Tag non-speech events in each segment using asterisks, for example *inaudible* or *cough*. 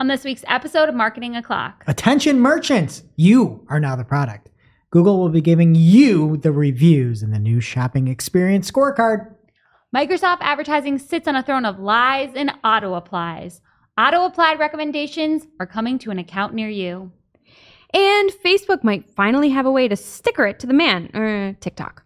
On this week's episode of Marketing O'Clock, Attention merchants, you are now the product. Google will be giving you the reviews in the new shopping experience scorecard. Microsoft Advertising sits on a throne of lies and auto applies. Auto applied recommendations are coming to an account near you. And Facebook might finally have a way to sticker it to the man, or TikTok.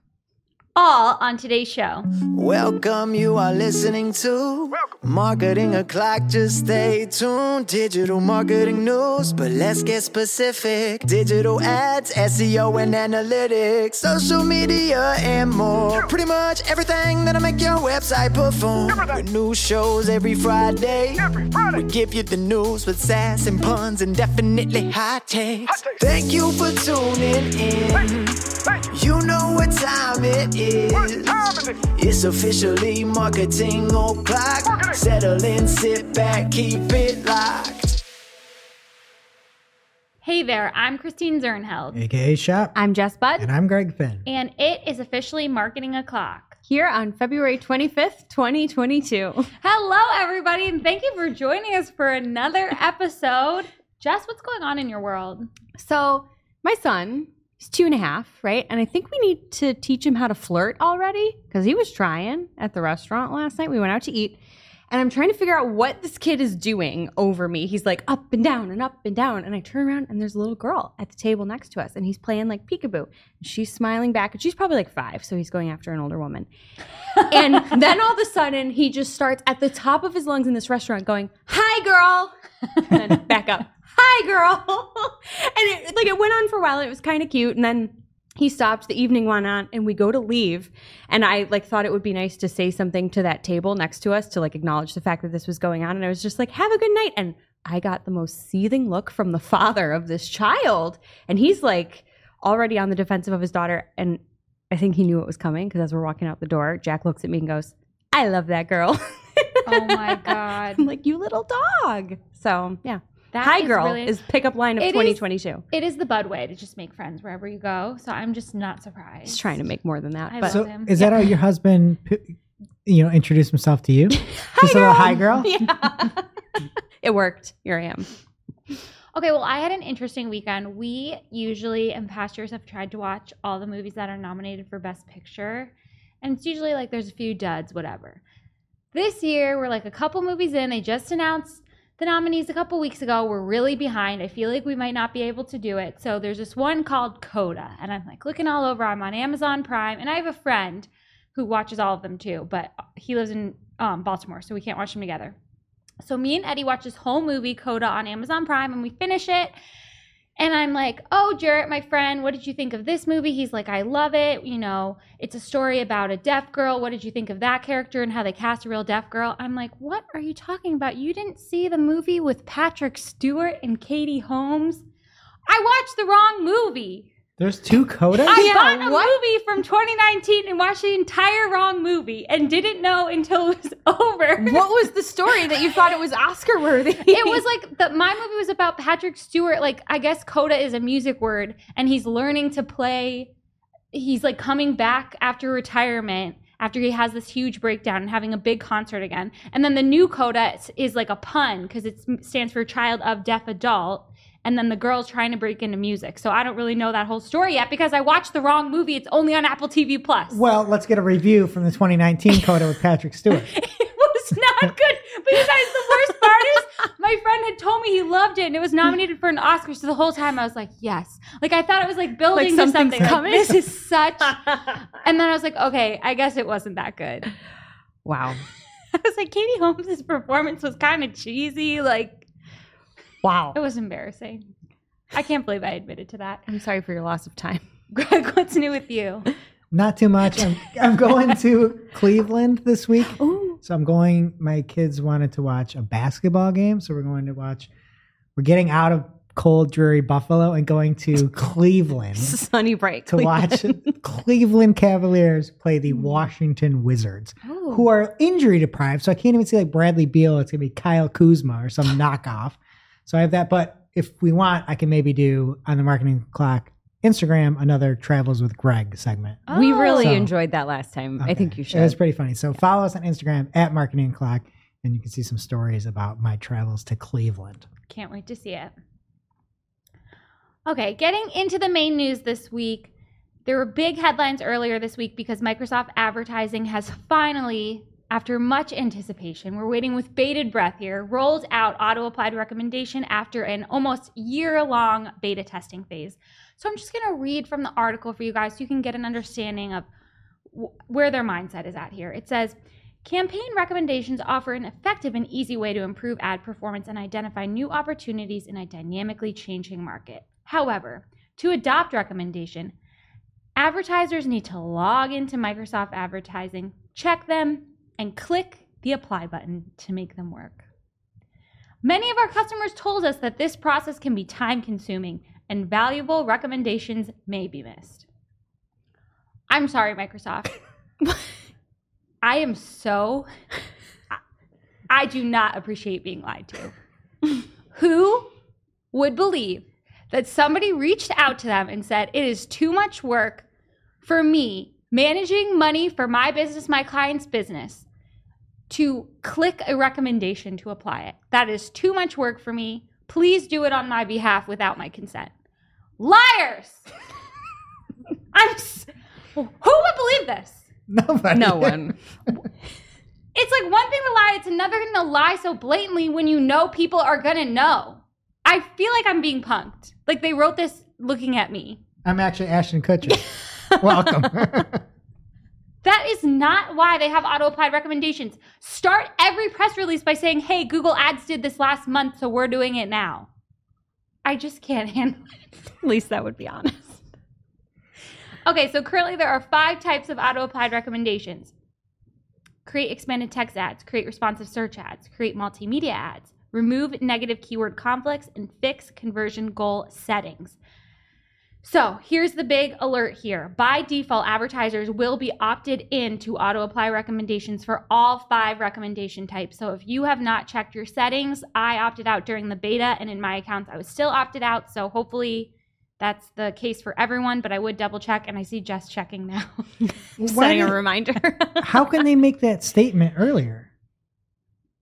All on today's show. Welcome, you are listening to Marketing O'Clock. Just stay tuned. Digital marketing news, but let's get specific. Digital ads, SEO, and analytics, social media, and more. Pretty much everything that'll make your website perform. With new shows every Friday. We give you the news with sass and puns and definitely hot takes. Thank you for tuning in. You know what time it is. It's officially marketing o'clock. Settle in, sit back, keep it locked. Hey there, I'm Christine Zirnheld, AKA Shep. I'm Jess Budd, and I'm Greg Finn. and it is officially Marketing O'Clock. here on February 25th, 2022. Hello, everybody, and thank you for joining us for another episode. Jess, what's going on in your world? So, my son, he's two and a half, right? And I think we need to teach him how to flirt already because he was trying at the restaurant last night. We went out to eat. And I'm trying to figure out what this kid is doing over me. He's like up and down and up and down. And I turn around and there's a little girl at the table next to us. And he's playing like peekaboo. And she's smiling back. And she's probably like five. So he's going after an older woman. *laughs* and then all of a sudden, he just starts at the top of his lungs in this restaurant going, Hi, girl. *laughs* and then back up. Hi, girl. *laughs* and it, like it went on for a while. It was kind of cute. And then he stopped the evening went on and we go to leave and i like thought it would be nice to say something to that table next to us to like acknowledge the fact that this was going on and i was just like have a good night and i got the most seething look from the *laughs* father of this child and he's like already on the defensive of his daughter and i think he knew it was coming because as we're walking out the door jack looks at me and goes i love that girl Oh my *laughs* God. i'm like you little dog so yeah That hi is girl really- is pickup line of It is- 2022 It is the Budd way to just make friends wherever you go. So I'm just not surprised. he's trying to make more than that I but love So, him. is that how your husband, p- you know, introduced himself to you? *laughs* Just a little hi, girl. *laughs* Yeah. *laughs* it worked. Here I am. Okay, well, I had an interesting weekend. We usually in past years have tried to watch all the movies that are nominated for Best Picture. And it's usually like there's a few duds, whatever. This year, we're like a couple movies in. They just announced the nominees a couple weeks ago. We're really behind. I feel like we might not be able to do it. So there's this one called Coda. And I'm like looking all over. I'm on Amazon Prime. And I have a friend who watches all of them too, but he lives in um, Baltimore, so we can't watch them together. So me and Eddie watch this whole movie, Coda, on Amazon Prime, and we finish it. And I'm like, oh, Jarrett, my friend, what did you think of this movie? He's like, I love it. You know, it's a story about a deaf girl. What did you think of that character and how they cast a real deaf girl? I'm like, what are you talking about? You didn't see the movie with Patrick Stewart and Katie Holmes? I watched the wrong movie. There's two Codas? I Yeah, bought a what? movie from 2019 and watched the entire wrong movie and didn't know until it was *laughs* over. What was the story that you thought it was Oscar worthy? it was like the my movie was about Patrick Stewart. Like I guess coda is a music word, and he's learning to play. He's like coming back after retirement after he has this huge breakdown and having a big concert again. And then the new coda is, is like a pun because it stands for child of deaf adult. And then the girl's trying to break into music. So I don't really know that whole story yet because I watched the wrong movie. It's only on Apple TV Plus. Well, let's get a review from the 2019 Coda with Patrick Stewart. *laughs* it was not good. But you guys, the worst part is my friend had told me he loved it and it was nominated for an Oscar. So the whole time I was like, yes. Like I thought it was like building to something's something. Like, coming? this is *laughs* such. And then I was like, okay, I guess it wasn't that good. wow. *laughs* I was like, Katie Holmes' performance was kind of cheesy. Like Wow. it was embarrassing. I can't believe I admitted to that. I'm sorry for your loss of time. *laughs* Greg, what's new with you? Not too much. I'm, I'm going to *laughs* Cleveland this week. Ooh. So I'm going, my kids wanted to watch a basketball game. So we're going to watch, we're getting out of cold, dreary Buffalo and going to *laughs* Cleveland Sunny bright. to watch Cleveland Cavaliers play the Washington Wizards, who are injury deprived. So I can't even see like Bradley Beal. It's going to be Kyle Kuzma or some knockoff. So I have that. But if we want, I can maybe do on the marketing clock Instagram another travels with Greg segment. We really So- enjoyed that last time. I think you should. It was pretty funny. So follow us on Instagram at marketing clock and you can see some stories about my travels to Cleveland. Can't wait to see it. Okay, getting into the main news this week. There were big headlines earlier this week because Microsoft Advertising has finally, after much anticipation, we're waiting with bated breath here, rolled out auto applied recommendation after an almost year long beta testing phase. So I'm just going to read from the article for you guys so you can get an understanding of where their mindset is at here. It says, Campaign recommendations offer an effective and easy way to improve ad performance and identify new opportunities in a dynamically changing market. However, to adopt recommendation, advertisers need to log into Microsoft Advertising, check them, and click the apply button to make them work. Many of our customers told us that this process can be time consuming and valuable recommendations may be missed. I'm sorry, Microsoft. *coughs* I am so. I do not appreciate being lied to. *laughs* Who would believe that somebody reached out to them and said, It is too much work for me managing money for my business, my client's business, to click a recommendation to apply it. That is too much work for me. Please do it on my behalf without my consent. Liars! *laughs* I'm. S- who would believe this? Nobody. No one. *laughs* It's like one thing to lie, it's another thing to lie so blatantly when you know people are gonna know. I feel like I'm being punked. Like they wrote this looking at me. I'm actually Ashton Kutcher. Welcome. *laughs* That is not why they have auto applied recommendations. Start every press release by saying, hey, Google Ads did this last month, so we're doing it now. I just can't *laughs* handle it. At least that would be honest. Okay, so currently there are five types of auto applied recommendations create expanded text ads, create responsive search ads, create multimedia ads, remove negative keyword conflicts, and fix conversion goal settings. So here's the big alert here. By default, advertisers will be opted in to auto apply recommendations for all five recommendation types. So if you have not checked your settings, I opted out during the beta, and in my accounts, I was still opted out. So hopefully that's the case for everyone, but I would double check, and I see Jess checking now. *laughs* *laughs* Setting a reminder. *laughs* How can they make that statement earlier?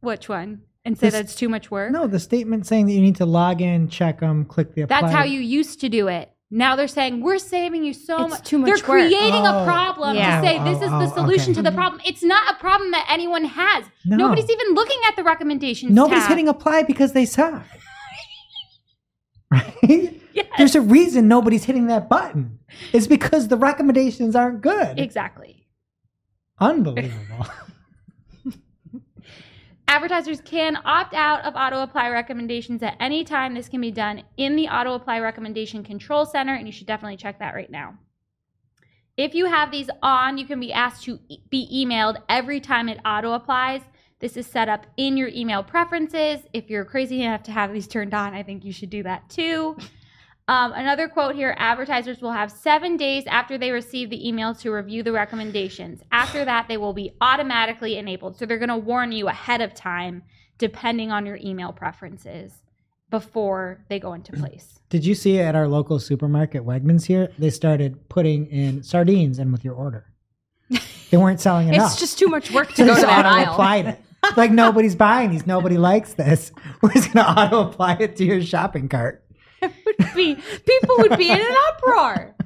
Which one? And say This- that's too much work? No, the statement saying that you need to log in, check them, click the apply. That's how you used to do it. Now they're saying we're saving you so much. too much They're work. creating Oh. a problem Yeah. to say Oh, this oh, is oh, the solution okay. to the mm-hmm. problem. It's not a problem that anyone has. No. Nobody's even looking at the recommendations. Nobody's tab. hitting apply because they suck. *laughs* right? Yes. There's a reason nobody's hitting that button. It's because the recommendations aren't good. exactly. Unbelievable. *laughs* Advertisers can opt out of auto apply recommendations at any time. This can be done in the auto apply recommendation control center, and you should definitely check that right now. If you have these on, you can be asked to e- be emailed every time it auto applies. This is set up in your email preferences. If you're crazy enough to have these turned on, I think you should do that too. Um, another quote here advertisers will have seven days after they receive the email to review the recommendations. After that, they will be automatically enabled. So they're going to warn you ahead of time, depending on your email preferences, before they go into place. Did you see at our local supermarket, Wegmans here? They started putting in sardines in with your order. They weren't selling *laughs* enough. it's just too much work to *laughs* go to that auto aisle. applied it. Like nobody's buying these. Nobody likes this. *laughs* We're just gonna auto apply it to your shopping cart. Would be people would be in an uproar.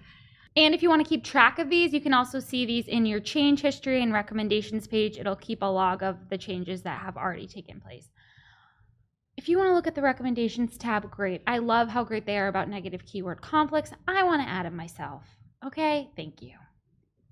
And if you want to keep track of these, you can also see these in your change history and recommendations page. It'll keep a log of the changes that have already taken place. If you want to look at the recommendations tab, great. I love how great they are about negative keyword conflicts. I want to add them myself. Okay, thank you.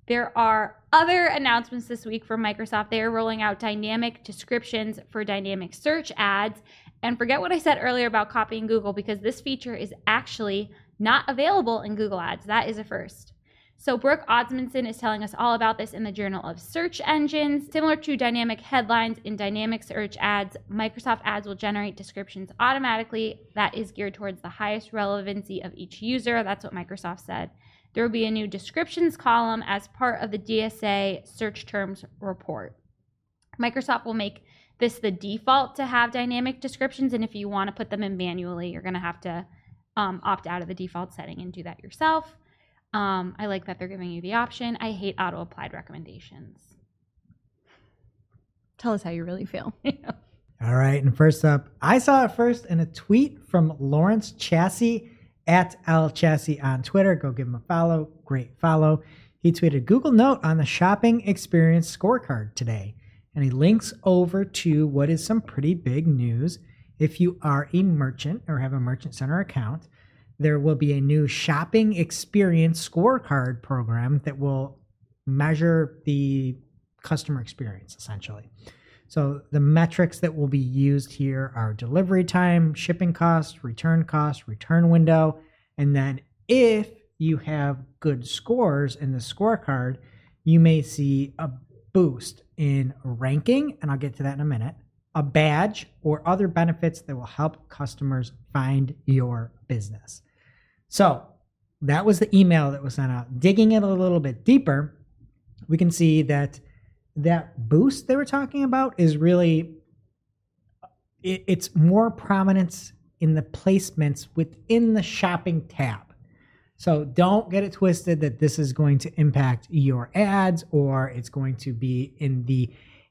There are other announcements this week from Microsoft. They are rolling out dynamic descriptions for dynamic search ads. And forget what I said earlier about copying Google because this feature is actually not available in Google Ads. That is a first. So, Brooke Osmundson is telling us all about this in the Journal of Search Engines. Similar to dynamic headlines in dynamic search ads, Microsoft Ads will generate descriptions automatically that is geared towards the highest relevancy of each user. That's what Microsoft said. There will be a new descriptions column as part of the DSA search terms report. Microsoft will make this the default to have dynamic descriptions, and if you want to put them in manually, you're going to have to um, opt out of the default setting and do that yourself. Um, I like that they're giving you the option. I hate auto applied recommendations. Tell us how you really feel. *laughs* All right. And first up, I saw it first in a tweet from Lawrence Chassis at L Chassis on Twitter. Go give him a follow. Great follow. He tweeted Google Note on the shopping experience scorecard today. And he links over to what is some pretty big news. If you are a merchant or have a Merchant Center account, there will be a new shopping experience scorecard program that will measure the customer experience essentially. So the metrics that will be used here are delivery time, shipping cost, return cost, return window, and then if you have good scores in the scorecard, you may see a boost in ranking, and I'll get to that in a minute, a badge, or other benefits that will help customers find your business. So that was the email that was sent out. Digging it a little bit deeper, we can see that that boost they were talking about is really it, it's more prominence in the placements within the shopping tab. So don't get it twisted that this is going to impact your ads or it's going to be in the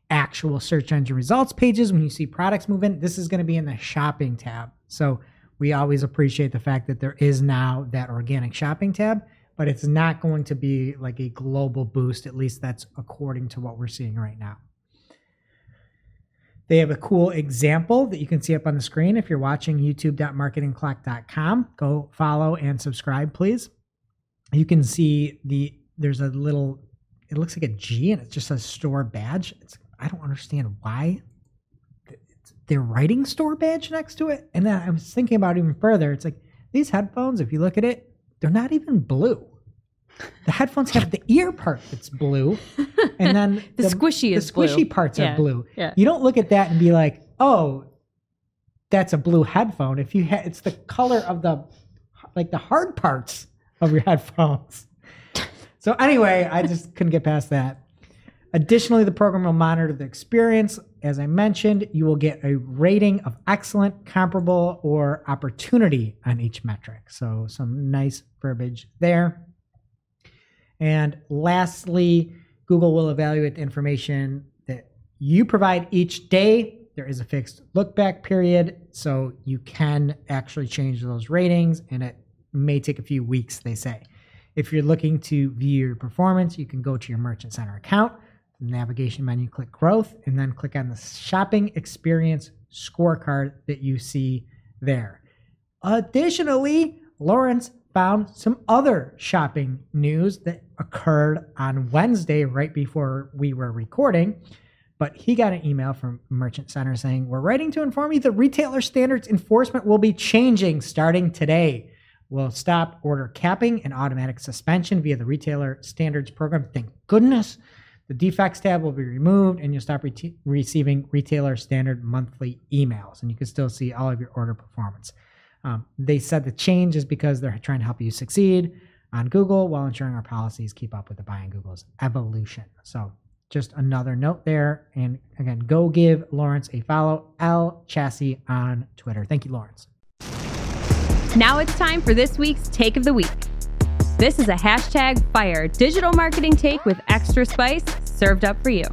actual search engine results pages when you see products move in. This is going to be in the shopping tab. So we always appreciate the fact that there is now that organic shopping tab but it's not going to be like a global boost. At least that's according to what we're seeing right now. They have a cool example that you can see up on the screen. If you're watching youtube.marketingclock.com, go follow and subscribe, please. You can see the there's a little it looks like a G and it just says store badge. It's, I don't understand why they're writing store badge next to it. And then I was thinking about even further. It's like these headphones, if you look at it, they're not even blue. The headphones have the ear part that's blue, and then the, *laughs* the squishy the is squishy blue. parts yeah. are blue. Yeah. You don't look at that and be like, "Oh, that's a blue headphone." If you ha- it's the color of the like the hard parts of your headphones. So anyway, I just couldn't get past that. Additionally, the program will monitor the experience. As I mentioned, you will get a rating of excellent, comparable, or opportunity on each metric. So, some nice verbiage there. And lastly, Google will evaluate the information that you provide each day. There is a fixed look back period, so you can actually change those ratings, and it may take a few weeks, they say. If you're looking to view your performance, you can go to your Merchant Center account navigation menu, click growth, and then click on the shopping experience scorecard that you see there. Additionally, Lawrence found some other shopping news that occurred on Wednesday, right before we were recording. But he got an email from Merchant Center saying, We're writing to inform you that retailer standards enforcement will be changing starting today. We'll stop order capping and automatic suspension via the retailer standards program. Thank goodness. The defects tab will be removed and you'll stop re- receiving retailer standard monthly emails and you can still see all of your order performance. Um, they said the change is because they're trying to help you succeed on Google while ensuring our policies keep up with the buying Google's evolution. So just another note there. And again, go give Lawrence a follow, L Chassis on Twitter. Thank you, Lawrence. Now it's time for this week's Take of the Week. This is a hashtag fire digital marketing take with extra spice served up for you.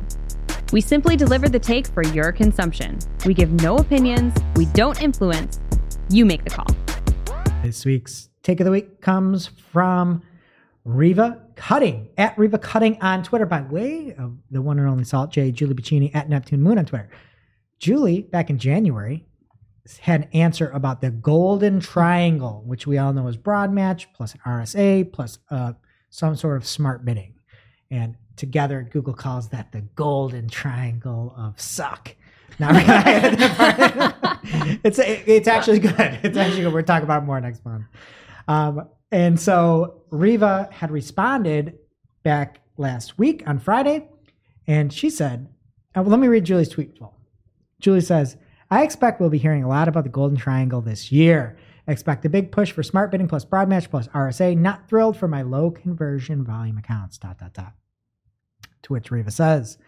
We simply deliver the take for your consumption. We give no opinions, we don't influence, you make the call. This week's take of the week comes from Riva Cutting at Riva Cutting on Twitter by way of the one and only Salt J, Julie Bacchini at Neptune Moon on Twitter. Julie, back in January, had an answer about the golden triangle, which we all know is broad match plus an RSA plus uh, some sort of smart bidding. And together, Google calls that the golden triangle of suck. Not *laughs* it's it's actually good. It's actually good. We're talking about more next month. Um, and so Riva had responded back last week on Friday, and she said, uh, well, "Let me read Julie's tweet." Well, Julie says, I expect we'll be hearing a lot about the Golden Triangle this year. Expect a big push for smart bidding plus broad match plus RSA. Not thrilled for my low conversion volume accounts. Dot dot dot. To which Riva says,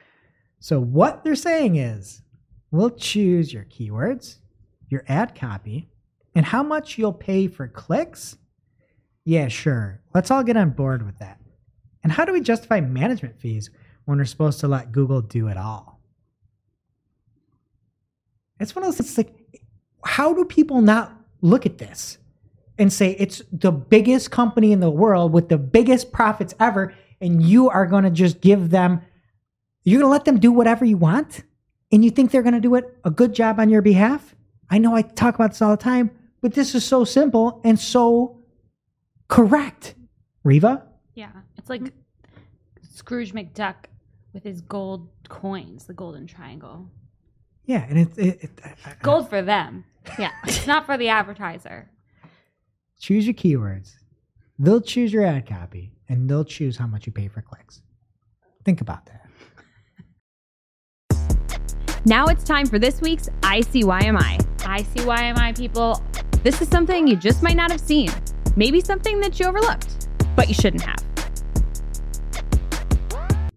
so what they're saying is, we'll choose your keywords, your ad copy, and how much you'll pay for clicks. Yeah, sure. Let's all get on board with that. And how do we justify management fees when we're supposed to let Google do it all? It's one of those things like, how do people not look at this and say it's the biggest company in the world with the biggest profits ever, and you are going to just give them, you're going to let them do whatever you want, and you think they're going to do it a good job on your behalf? I know I talk about this all the time, but this is so simple and so correct. Riva? Yeah. It's like Scrooge McDuck with his gold coins, the golden triangle. Yeah, and it, it, it I- I- Gold for them. Yeah. *laughs* It's not for the advertiser. choose your keywords. They'll choose your ad copy, and they'll choose how much you pay for clicks. Think about that. Now it's time for this week's ICYMI. ICYMI people, This is something you just might not have seen. Maybe something that you overlooked, but you shouldn't have.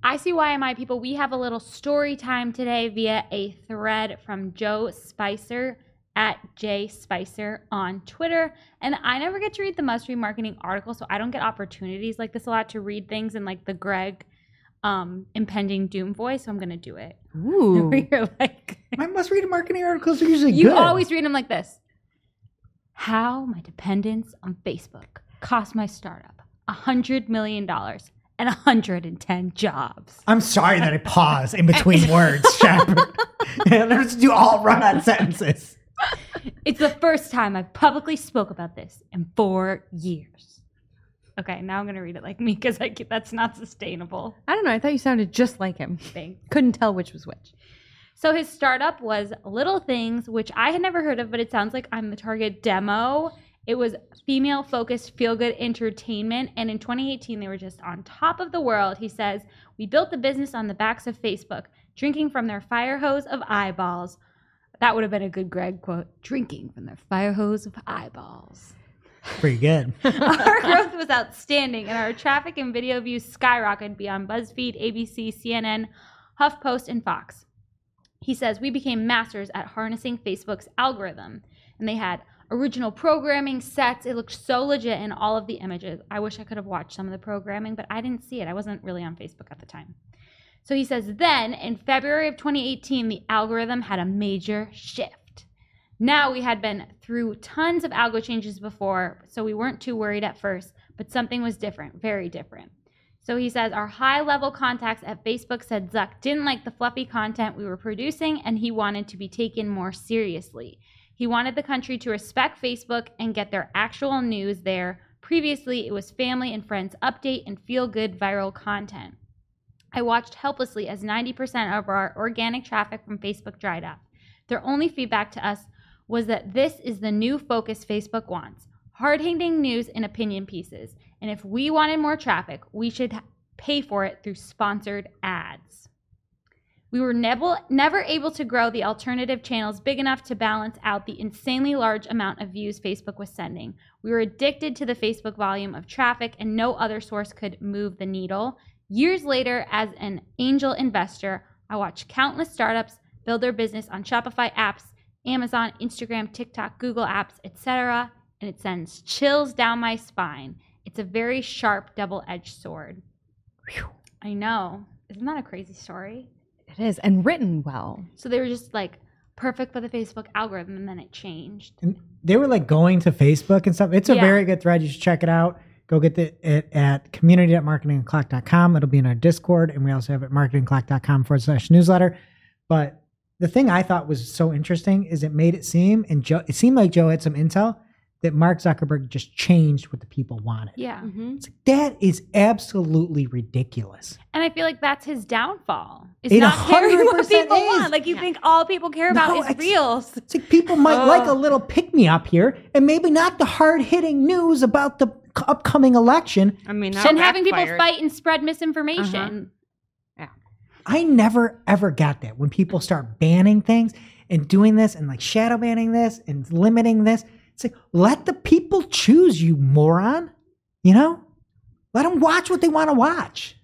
ICYMI people, we have a little story time today via a thread from Joe Speiser at J Speiser on Twitter. And I never get to read the must read marketing article, so I don't get opportunities like this a lot to read things in like the Greg um, impending doom voice. So I'm gonna do it. Ooh. *laughs* You're like, *laughs* My must read marketing articles are usually you good. always read them like this. How my dependence on Facebook cost my startup a hundred million dollars and 110 jobs. I'm sorry that I pause in between *laughs* words, Shepard. Let's do all run on sentences. It's the first time I've publicly spoke about this in four years. Okay, now I'm gonna read it like me because that's not sustainable. I don't know. I thought you sounded just like him. Thing. *laughs* Couldn't tell which was which. So his startup was Little Things, which I had never heard of, but it sounds like I'm the target demo. It was female focused feel good entertainment. And in 2018, they were just on top of the world. He says, We built the business on the backs of Facebook, drinking from their fire hose of eyeballs. That would have been a good Greg quote drinking from their fire hose of eyeballs. Pretty good. *laughs* our growth was outstanding, and our traffic and video views skyrocketed beyond BuzzFeed, ABC, CNN, HuffPost, and Fox. He says we became masters at harnessing Facebook's algorithm, and they had original programming sets. It looked so legit in all of the images. I wish I could have watched some of the programming, but I didn't see it. I wasn't really on Facebook at the time. So he says then in February of 2018, the algorithm had a major shift. Now we had been through tons of algo changes before, so we weren't too worried at first, but something was different, very different. So he says our high level contacts at Facebook said Zuck didn't like the fluffy content we were producing and he wanted to be taken more seriously. He wanted the country to respect Facebook and get their actual news there. Previously, it was family and friends update and feel good viral content. I watched helplessly as 90% of our organic traffic from Facebook dried up. Their only feedback to us was that this is the new focus Facebook wants hard hitting news and opinion pieces. And if we wanted more traffic, we should pay for it through sponsored ads. We were never, able to grow the alternative channels big enough to balance out the insanely large amount of views Facebook was sending. We were addicted to the Facebook volume of traffic, and no other source could move the needle. Years later, as an angel investor, I watched countless startups build their business on Shopify apps, Amazon, Instagram, TikTok, Google apps, etc., and it sends chills down my spine. It's a very sharp double edged sword. Whew. I know. Isn't that a crazy story? It is, and written well. So they were just like perfect for the Facebook algorithm, and then it changed. And they were like going to Facebook and stuff. It's a Yeah. very good thread. You should check it out. Go get the, it at community.marketingclock.com. It'll be in our Discord, and we also have it at marketingclock.com forward slash newsletter. But the thing I thought was so interesting is it made it seem, and Joe, it seemed like Joe had some intel that Mark Zuckerberg just changed what the people wanted. Yeah. Mm-hmm. It's like, that is absolutely ridiculous. And I feel like that's his downfall. Is It not caring what people is. want. Like you think all people care about No, is it's- reels. It's like people might like a little pick me up here, and maybe not the hard hitting news about the upcoming election. I mean, And having people fight and spread misinformation. Uh-huh. I never ever got that when people start banning things and doing this and like shadow banning this and limiting this. It's like let the people choose, you moron. You know, let them watch what they want to watch.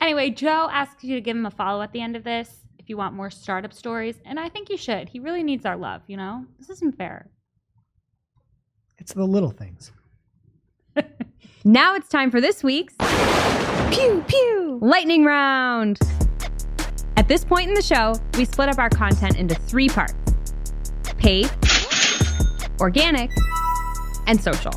Anyway, Joe asks you to give him a follow at the end of this if you want more startup stories. And I think you should. He really needs our love, you know? This isn't fair. It's the little things. *laughs* Now it's time for this week's Pew Pew Lightning Round. At this point in the show, we split up our content into three parts paid, organic, and social.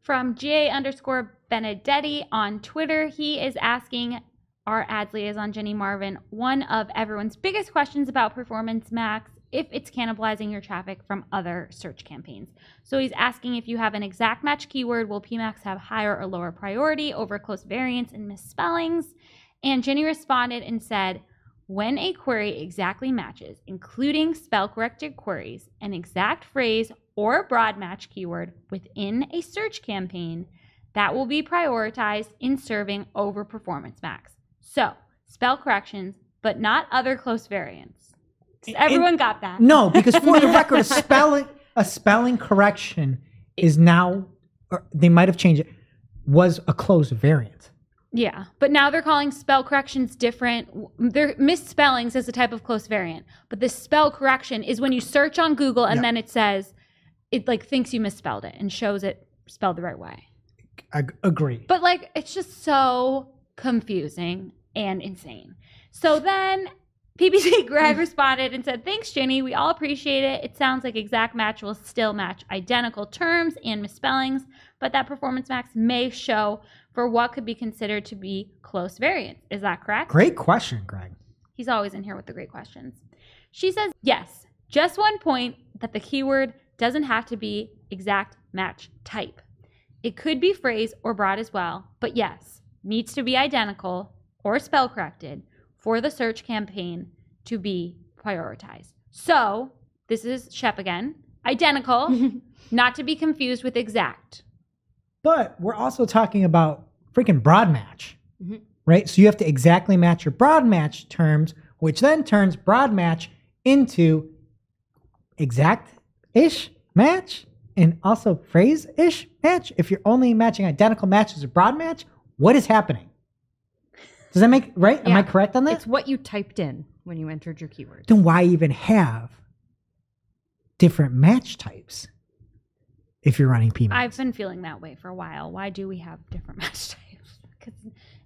From GA underscore Benedetti on Twitter, he is asking our ads liaison, on Ginny Marvin, one of everyone's biggest questions about Performance Max if it's cannibalizing your traffic from other search campaigns. So he's asking if you have an exact match keyword, will PMAX have higher or lower priority over close variants and misspellings? And Ginny responded and said, when a query exactly matches, including spell corrected queries, an exact phrase or broad match keyword within a search campaign, that will be prioritized in serving over Performance Max. So, spell corrections, but not other close variants. Everyone And- got that? No, because for the record, a *laughs* spelling a spelling correction is now or they might have changed it was a closed variant. Yeah, but now they're calling spell corrections different. They're misspellings as a type of close variant, but the spell correction is when you search on Google and Yeah. then it says it like thinks you misspelled it and shows it spelled the right way. I agree. But like it's just so confusing and insane. So then PPC *laughs* Greg responded and said, Thanks, Ginny. We all appreciate it. It sounds like exact match will still match identical terms and misspellings, but that performance max may show for what could be considered to be close variants. Is that correct? Great question, Greg. He's always in here with the great questions. She says, Yes, just one point that the keyword doesn't have to be exact match type. It could be phrase or broad as well, but yes, needs to be identical or spell corrected for the search campaign to be prioritized. So, this is Shep again. Identical, *laughs* not to be confused with exact. But we're also talking about freaking broad match, Mhm. right? So you have to exactly match your broad match terms, which then turns broad match into exact ish match and also phrase ish match. If you're only matching identical matches or broad match, what is happening? Does that make right? Am I Yeah. correct on that? It's what you typed in when you entered your keywords. then why even have different match types if you're running PMAX? I've been feeling that way for a while. Why do we have different *laughs* match types? Because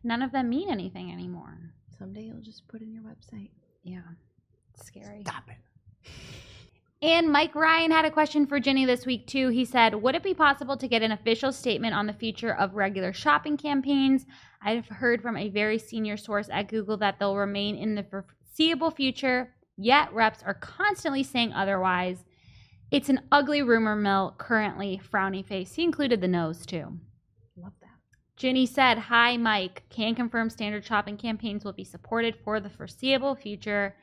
none of them mean anything anymore. Someday you'll just put in your website. Yeah, it's scary. Stop it. And Mike Ryan had a question for Ginny this week too. He said, "Would it be possible to get an official statement on the future of regular shopping campaigns? I've heard from a very senior source at Google that they'll remain in the foreseeable future, yet reps are constantly saying otherwise. It's an ugly rumor mill currently, frowny face. He included the nose too. Love that. Ginny said, Hi, Mike. Can confirm standard shopping campaigns will be supported for the foreseeable future.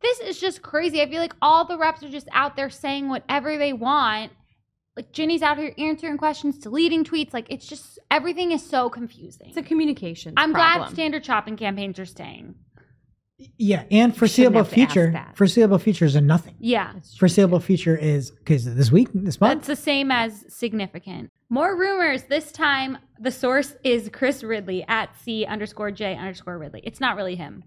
This is just crazy. I feel like all the reps are just out there saying whatever they want. Like, Ginny's out here answering questions, deleting tweets. Like, it's just everything is so confusing. It's a communication. I'm problem. glad standard shopping campaigns are staying. Yeah, and foreseeable have to ask future. Foreseeable future is a nothing. Yeah. Foreseeable future is because this week, this month. That's the same as significant. More rumors. This time, the source is Chris Ridley at C underscore J underscore Ridley. It's not really him.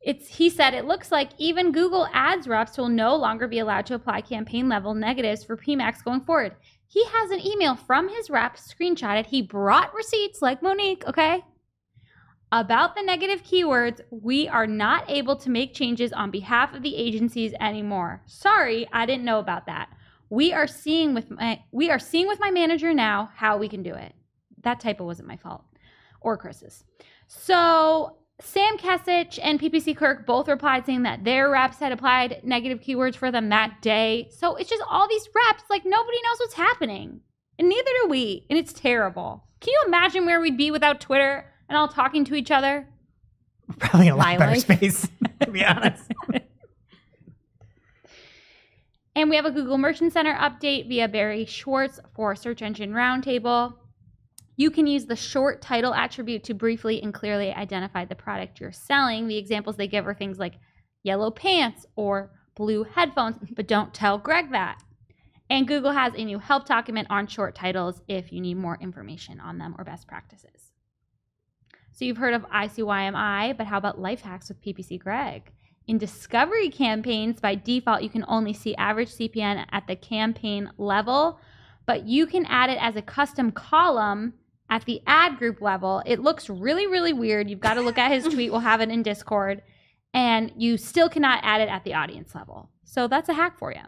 It's he said it looks like even Google Ads reps will no longer be allowed to apply campaign level negatives for PMAX going forward. He has an email from his rep screenshotted. He brought receipts like Monique, okay? About the negative keywords, we are not able to make changes on behalf of the agencies anymore. Sorry, I didn't know about that. We are seeing with my we are seeing with my manager now how we can do it. That typo wasn't my fault or Chris's. So Sam Kesich and PPC Kirk both replied saying that their reps had applied negative keywords for them that day. So it's just all these reps, like nobody knows what's happening. And neither do we. And it's terrible. Can you imagine where we'd be without Twitter and all talking to each other? Probably a lot My better life. space, *laughs* to be *laughs* honest. And we have a Google Merchant Center update via Barry Schwartz for Search Engine Roundtable. You can use the short title attribute to briefly and clearly identify the product you're selling. The examples they give are things like yellow pants or blue headphones, but don't tell Greg that. And Google has a new help document on short titles if you need more information on them or best practices. So you've heard of ICYMI, but how about life hacks with PPC Greg? In discovery campaigns, by default, you can only see average CPN at the campaign level, but you can add it as a custom column At the ad group level, it looks really, really weird. You've got to look at his *laughs* tweet. We'll have it in Discord. And you still cannot add it at the audience level. So that's a hack for you.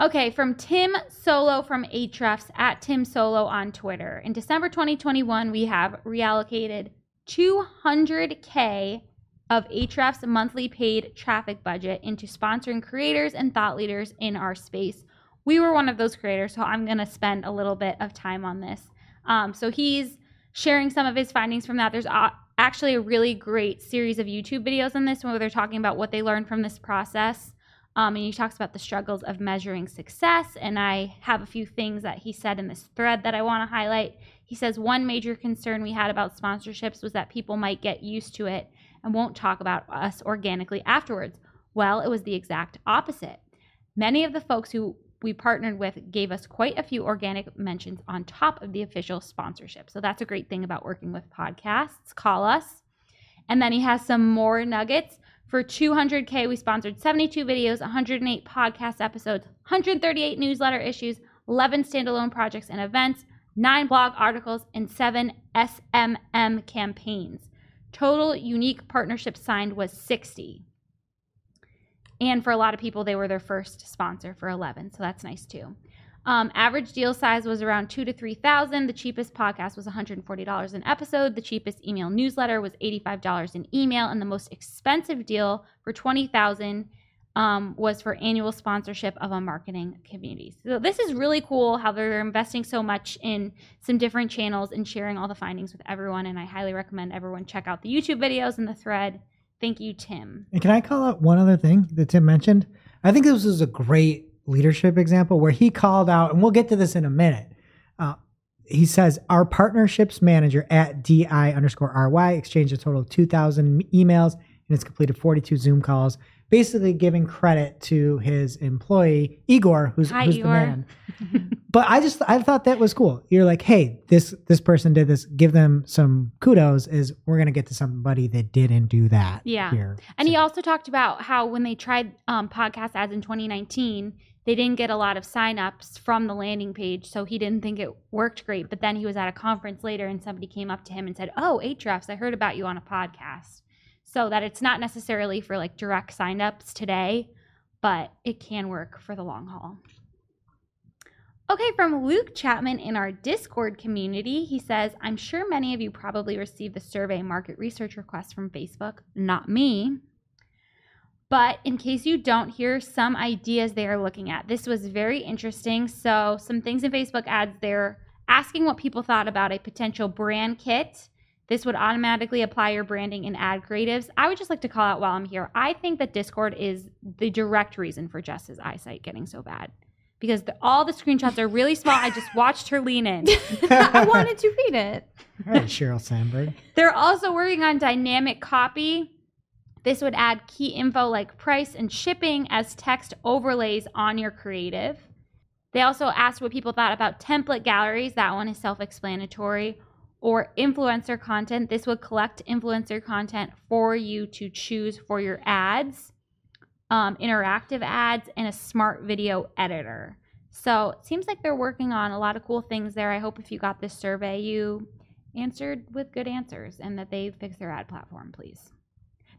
Okay, from Tim Soulo from Ahrefs at Tim Soulo on Twitter. In December 2021, we have reallocated 200K of Ahrefs' monthly paid traffic budget into sponsoring creators and thought leaders in our space. We were one of those creators, so I'm going to spend a little bit of time on this. Um, so he's sharing some of his findings from that. There's a, actually a really great series of YouTube videos on this where they're talking about what they learned from this process. Um, and he talks about the struggles of measuring success. And I have a few things that he said in this thread that I want to highlight. He says one major concern we had about sponsorships was that people might get used to it and won't talk about us organically afterwards. Well, it was the exact opposite. Many of the folks who we partnered with gave us quite a few organic mentions on top of the official sponsorship. So that's a great thing about working with podcasts. Call us. And then he has some more nuggets. For 200K, we sponsored 72 videos, 108 podcast episodes, 138 newsletter issues, 11 standalone projects and events, nine blog articles, and seven SMM campaigns. Total unique partnerships signed was 60. And for a lot of people, they were their first sponsor for 11. So that's nice too. Um, average deal size was around two to three thousand. The cheapest podcast was one hundred and forty dollars an episode. The cheapest email newsletter was eighty-five dollars an email, and the most expensive deal for twenty thousand um, was for annual sponsorship of a marketing community. So this is really cool how they're investing so much in some different channels and sharing all the findings with everyone. And I highly recommend everyone check out the YouTube videos and the thread. Thank you, Tim. And can I call out one other thing that Tim mentioned? I think this was a great leadership example where he called out, and we'll get to this in a minute. Uh, he says our partnerships manager at di underscore ry exchanged a total of 2,000 emails and has completed 42 Zoom calls, basically giving credit to his employee Igor, who's, Hi, who's the man. *laughs* but I just I thought that was cool. You're like, hey, this this person did this. Give them some kudos. Is we're gonna get to somebody that didn't do that. Yeah. Here. And he also talked about how when they tried um, podcast ads in 2019, they didn't get a lot of signups from the landing page. So he didn't think it worked great. But then he was at a conference later and somebody came up to him and said, Oh, Ahrefs, I heard about you on a podcast. So that it's not necessarily for like direct signups today, but it can work for the long haul. Okay, from Luke Chapman in our Discord community, he says, I'm sure many of you probably received the survey market research request from Facebook, not me. But in case you don't, here are some ideas they are looking at. This was very interesting. So, some things in Facebook ads, they're asking what people thought about a potential brand kit. This would automatically apply your branding and ad creatives. I would just like to call out while I'm here. I think that Discord is the direct reason for Jess's eyesight getting so bad because the, all the screenshots are really small. I just watched her lean in. *laughs* I wanted to read it. All right, Sheryl Sandberg. They're also working on dynamic copy. This would add key info like price and shipping as text overlays on your creative. They also asked what people thought about template galleries. That one is self explanatory. Or influencer content. This would collect influencer content for you to choose for your ads, um, interactive ads, and a smart video editor. So it seems like they're working on a lot of cool things there. I hope if you got this survey, you answered with good answers and that they fix their ad platform, please.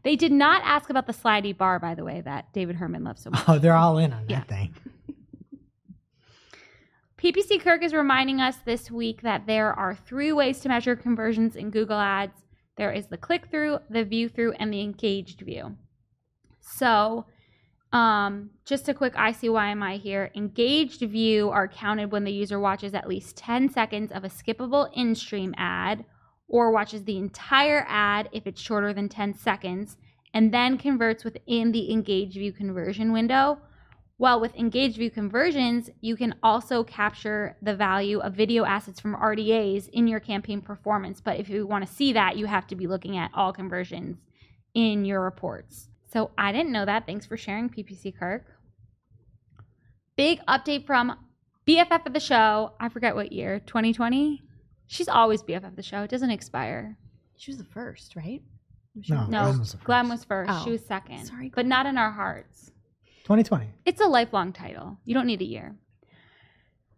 They did not ask about the slidey bar, by the way, that David Herrmann loves so much. Oh, they're all in on that thing. *laughs* PPC Kirk is reminding us this week that there are three ways to measure conversions in Google Ads there is the click through, the view through, and the engaged view. So, um, just a quick ICYMI here. Engaged view are counted when the user watches at least 10 seconds of a skippable in stream ad or watches the entire ad if it's shorter than 10 seconds and then converts within the engaged view conversion window. Well, with engaged view conversions, you can also capture the value of video assets from RDAs in your campaign performance. But if you want to see that, you have to be looking at all conversions in your reports. So I didn't know that. Thanks for sharing, PPC Kirk. Big update from BFF of the show. I forget what year, 2020? She's always BFF of the show. It doesn't expire. She was the first, right? No, No, Glenn was the Glenn first. was first. Oh. She was second. Sorry, but not in our hearts. 2020. It's a lifelong title. You don't need a year.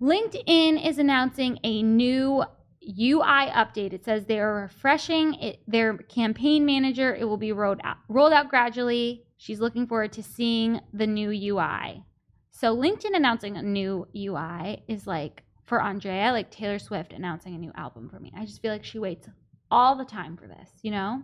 LinkedIn is announcing a new UI update. It says they are refreshing it, their campaign manager. It will be rolled out, rolled out gradually. She's looking forward to seeing the new UI. So LinkedIn announcing a new UI is like for Andrea, like Taylor Swift announcing a new album for me. I just feel like she waits all the time for this, you know?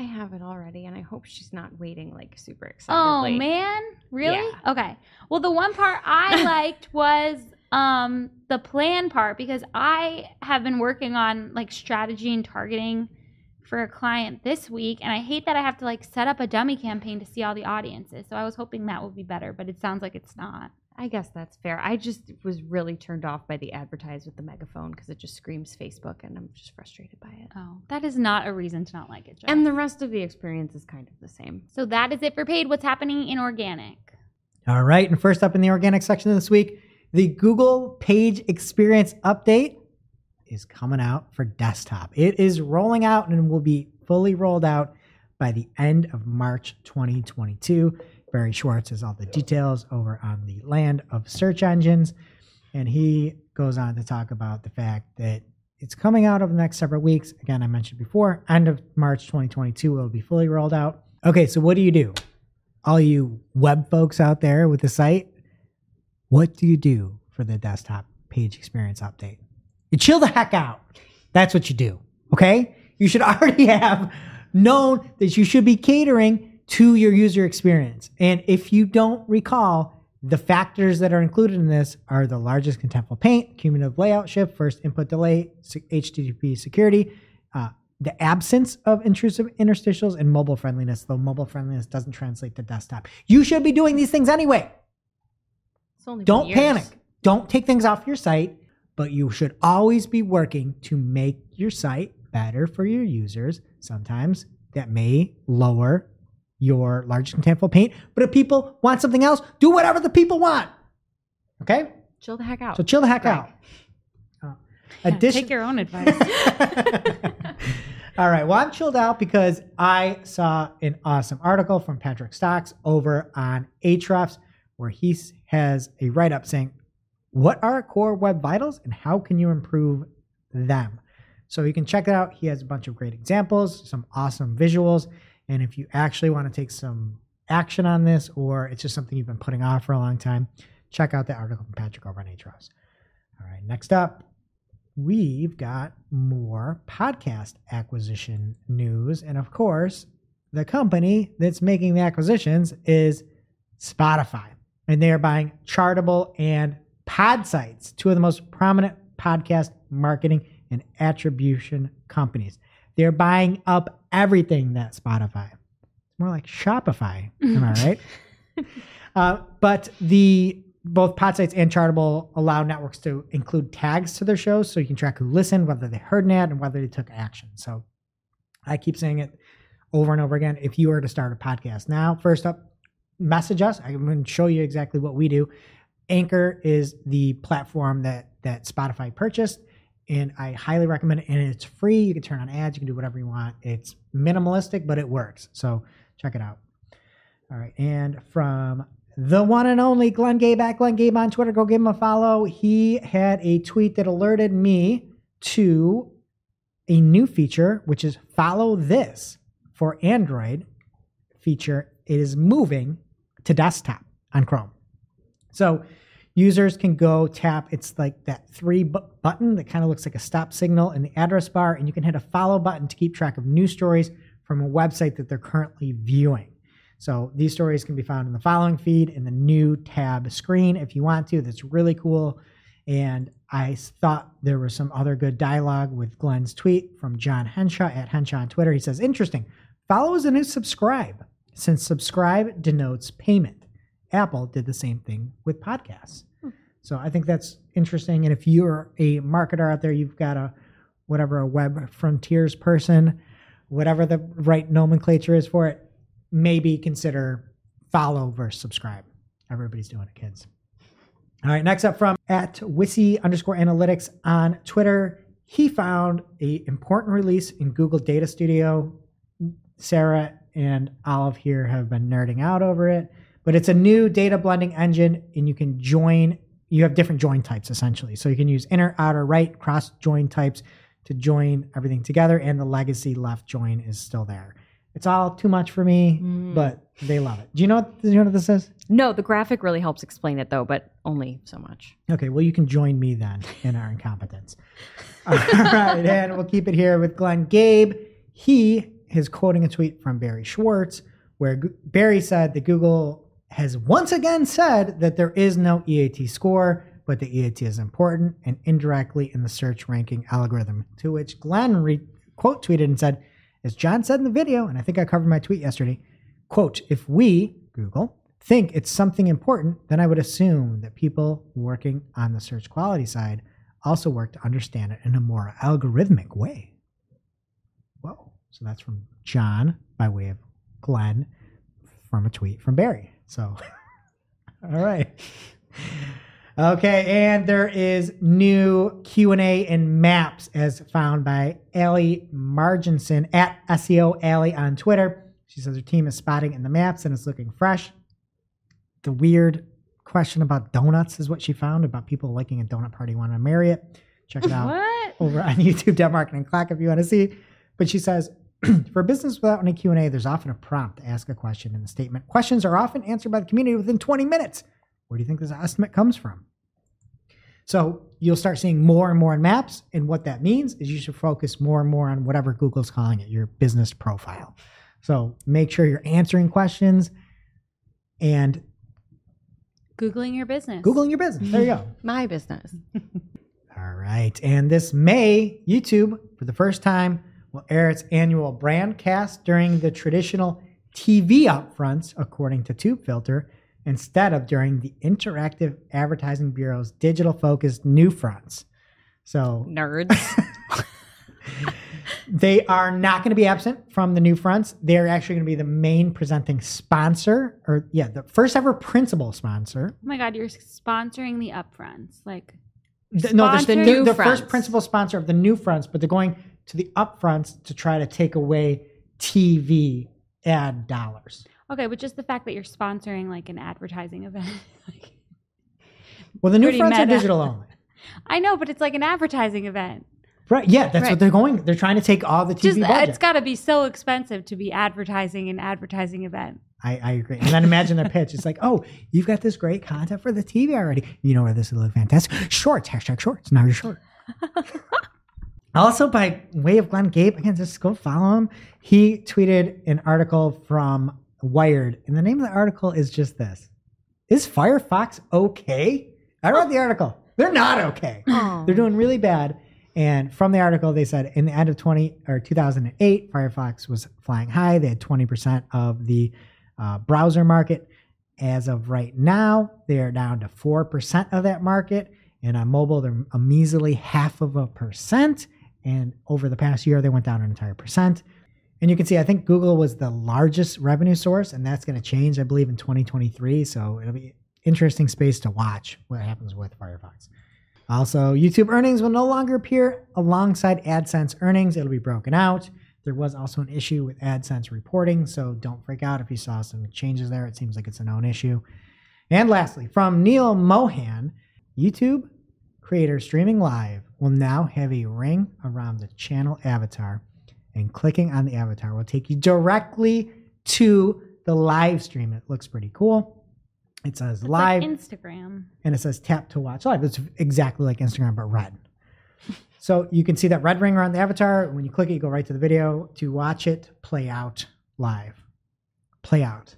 I have it already, and I hope she's not waiting like super excited. Oh man, really? Yeah. Okay. Well, the one part I *laughs* liked was um the plan part because I have been working on like strategy and targeting for a client this week and I hate that I have to like set up a dummy campaign to see all the audiences. So I was hoping that would be better, but it sounds like it's not. I guess that's fair. I just was really turned off by the advertise with the megaphone because it just screams Facebook, and I'm just frustrated by it. Oh, that is not a reason to not like it, Joe. And the rest of the experience is kind of the same. so that is it for paid. What's happening in organic? All right. And first up in the organic section of this week, the Google Page Experience Update is coming out for desktop. It is rolling out and will be fully rolled out by the end of March 2022. Barry Schwartz has all the details over on the land of search engines. And he goes on to talk about the fact that it's coming out over the next several weeks. Again, I mentioned before, end of March 2022 will be fully rolled out. Okay, so what do you do? All you web folks out there with the site, what do you do for the desktop page experience update? You chill the heck out. That's what you do. Okay? You should *laughs* already have known that you should be catering to your user experience. And if you don't recall, the factors that are included in this are the largest contentful paint, cumulative layout shift, first input delay, HTTP security, uh, the absence of intrusive interstitials, and mobile friendliness, though mobile friendliness doesn't translate to desktop. You should be doing these things anyway. Don't panic. Don't take things off your site, but you should always be working to make your site better for your users. Sometimes that may lower your largest contentful paint, but if people want something else, do whatever the people want. Okay? Chill the heck out. So chill the heck out. Uh, *laughs* addition- Take your own *laughs* advice. *laughs* All right. Well, I'm chilled out because I saw an awesome article from Patrick Stox over on Ahrefs where he has a write up saying, What are core web vitals and how can you improve them? So you can check it out. He has a bunch of great examples, some awesome visuals. And if you actually want to take some action on this or it's just something you've been putting off for a long time, check out the article from Patrick over on Ahrefs. All right. Next up, we've got more podcast acquisition news. And of course, the company that's making the acquisitions is Spotify. And they are buying Chartable and Podsights, two of the most prominent podcast marketing and attribution companies. They're buying up everything that Spotify. It's more like Shopify. Am I right? *laughs* Uh, but the both Podsights and chartable allow networks to include tags to their shows so you can track who listened whether they heard an ad and whether they took action so i keep saying it over and over again if you were to start a podcast now first up message us i'm going to show you exactly what we do anchor is the platform that that spotify purchased and i highly recommend it and it's free you can turn on ads you can do whatever you want it's minimalistic but it works so check it out all right. And from the one and only Glenn Gabe at Glenn Gabe on Twitter, go give him a follow. He had a tweet that alerted me to a new feature, which is follow this for Android feature. It is moving to desktop on Chrome. So users can go tap, it's like that three bu- button that kind of looks like a stop signal in the address bar, and you can hit a follow button to keep track of news stories from a website that they're currently viewing. So these stories can be found in the following feed in the new tab screen if you want to. That's really cool. And I thought there was some other good dialogue with Glenn's tweet from John Henshaw at Henshaw on Twitter. He says, Interesting. Follow a new subscribe, since subscribe denotes payment. Apple did the same thing with podcasts. Hmm. So I think that's interesting. And if you're a marketer out there, you've got a whatever a web frontiers person, whatever the right nomenclature is for it, maybe consider follow versus subscribe. Everybody's doing it, kids. All right, next up from at Wissy underscore analytics on Twitter, he found a important release in Google Data Studio. Sarah and Olive here have been nerding out over it, but it's a new data blending engine, and you can join you have different join types essentially. So you can use inner, outer, right, cross join types to join everything together, and the legacy left join is still there. It's all too much for me, Mm. but they love it. Do you know what, do you know what this is? No, the graphic really helps explain it though, but only so much. Okay, well, you can join me then in our incompetence. *laughs* All right, and we'll keep it here with Glenn Gabe. He is quoting a tweet from Barry Schwartz where G- Barry said that Google has once again said that there is no EAT score, but the EAT is important and indirectly in the search ranking algorithm. To which Glenn re- quote tweeted and said, as John said in the video, and I think I covered my tweet yesterday, quote, if we, Google, think it's something important, then I would assume that people working on the search quality side also work to understand it in a more algorithmic way. So that's from John by way of Glenn from a tweet from Barry. So, *laughs* all right. Okay, and there is new Q&A and maps as found by Allie Marginson at SEO Allie on Twitter. She says her team is spotting in the maps and it's looking fresh. The weird question about donuts is what she found about people liking a donut party want to marry it. Check it out *laughs* What? over on *laughs* YouTube Marketing O'Clock if you want to see. But she says, *clears throat* for a business without any Q&A, there's often a prompt to ask a question in the statement. Questions are often answered by the community within 20 minutes. Where do you think this estimate comes from? So you'll start seeing more and more in maps. And what that means is you should focus more and more on whatever Google's calling it, your business profile. So make sure you're answering questions and Googling your business. Googling your business. There you go. *laughs* My business. All right. And this May, YouTube, for the first time, will air its annual Brandcast during the traditional TV upfronts, according to TubeFilter, instead of during the Interactive Advertising Bureau's digital focused new fronts. So Nerds. *laughs* they are not going to be absent from the new fronts. They're actually going to be the main presenting sponsor, or yeah, the first ever principal sponsor. Oh my God, you're sponsoring the upfronts. Like, The- no, the, the, new, new the first principal sponsor of the new fronts, but they're going to the upfronts to try to take away TV ad dollars. okay, but just the fact that you're sponsoring like an advertising *laughs* event. like, Well, the new fronts are digital only. *laughs* I know, but it's like an advertising event. Right. Yeah, that's Right. what they're going. They're trying to take all the TV Just uh, budget. it's got to be so expensive to be advertising an advertising event. I, I agree. And then imagine their pitch. It's like, *laughs* oh, you've got this great content for the TV already. You know where this will look fantastic? Shorts, hashtag shorts. Now you're short. Also, by way of Glenn Gabe, again, just go follow him. He tweeted an article from Wired, and the name of the article is just this Is Firefox okay? I read the article. They're not okay. Oh. They're doing really bad. And from the article, they said in the end of 20 or 2008, Firefox was flying high. They had 20% of the uh, browser market. As of right now, they are down to 4% of that market. And on mobile, they're a measly half of a percent. And over the past year, they went down an entire percent. And you can see, I think Google was the largest revenue source, and that's going to change, I believe, in 2023. So it'll be interesting space to watch what happens with Firefox. Also, YouTube earnings will no longer appear alongside AdSense earnings. It'll be broken out. There was also an issue with AdSense reporting, so don't freak out if you saw some changes there. It seems like it's a known issue. And lastly, from Neal Mohan, YouTube creator streaming live will now have a ring around the channel avatar, and clicking on the avatar will take you directly to the live stream. It looks pretty cool. It says It's live like Instagram. and it says tap to watch live. It's exactly like Instagram, but red. *laughs* So you can see that red ring around the avatar. When you click it, you go right to the video to watch it play out live. Play out.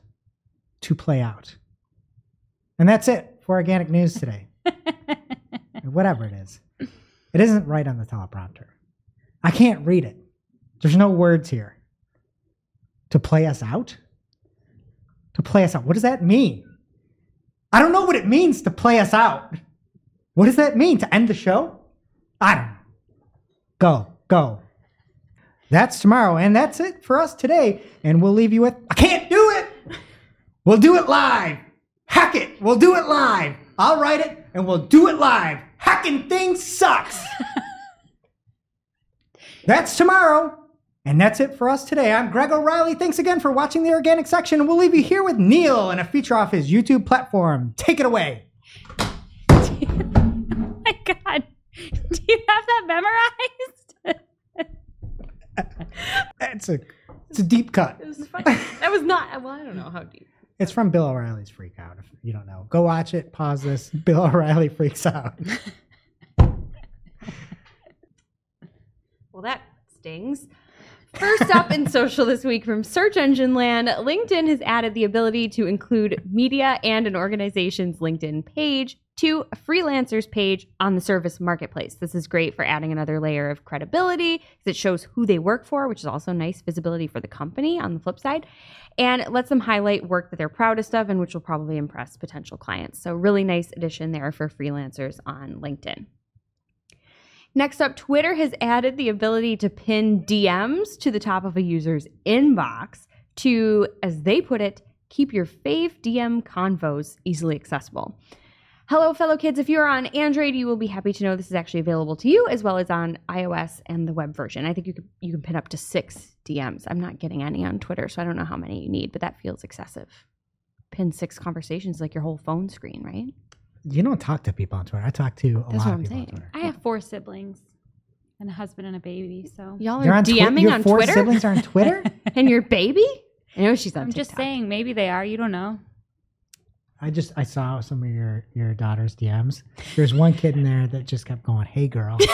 To play out. And that's it for organic news today. *laughs* Whatever it is. It isn't right on the teleprompter. I can't read it. There's no words here. To play us out? To play us out. What does that mean? I don't know what it means to play us out. What does that mean? To end the show? I don't know. Go, go. That's tomorrow. And that's it for us today. And we'll leave you with I can't do it. We'll do it live. Hack it. We'll do it live. I'll write it and we'll do it live. Hacking things sucks. *laughs* that's tomorrow. And that's it for us today. I'm Greg O'Reilly. Thanks again for watching the organic section. We'll leave you here with Neil and a feature off his YouTube platform. Take it away. Oh *laughs* my God. Do you have that memorized? *laughs* That's a it's a deep cut. It was funny. that was not. Well, I don't know how deep. It's from Bill O'Reilly's Freak Out. If you don't know, go watch it. Pause this. *laughs* Bill O'Reilly freaks out. *laughs* Well, that stings. First up in *laughs* social this week from Search Engine Land, LinkedIn has added the ability to include media and an organization's LinkedIn page to a freelancer's page on the service marketplace. This is great for adding another layer of credibility because it shows who they work for, which is also nice visibility for the company on the flip side, and it lets them highlight work that they're proudest of and which will probably impress potential clients. So, really nice addition there for freelancers on LinkedIn. Next up, Twitter has added the ability to pin DMs to the top of a user's inbox to, as they put it, keep your fave DM convos easily accessible. Hello, fellow kids. If you're on Android, you will be happy to know this is actually available to you as well as on iOS and the web version. I think you can, you can pin up to six DMs. I'm not getting any on Twitter, so I don't know how many you need, but that feels excessive. Pin six conversations like your whole phone screen, right? You don't talk to people on Twitter. I talk to a That's lot what of I'm people saying. on Twitter. I have four siblings and a husband and a baby, so Y'all You're are on Twi- DMing your on four Twitter siblings are on Twitter. *laughs* and your baby? I know she's on I'm just TikTok. saying maybe they are. You don't know. I just I saw some of your your daughter's DMs. There's one kid in there that just kept going, "Hey, girl." *laughs*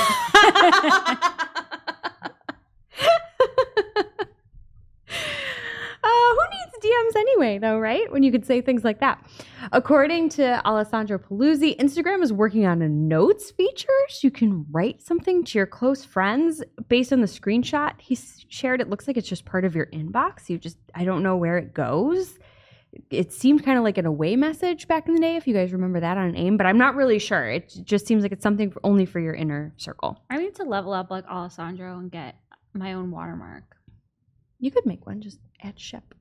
Uh, who needs DMs anyway, though, right? When you could say things like that. According to Alessandro Paluzzi, Instagram is working on a notes feature. So you can write something to your close friends based on the screenshot he shared. It looks like it's just part of your inbox. You just, I don't know where it goes. It seemed kind of like an away message back in the day, if you guys remember that on AIM, but I'm not really sure. It just seems like it's something for, only for your inner circle. I need to level up like Alessandro and get my own watermark. You could make one, just add Shep.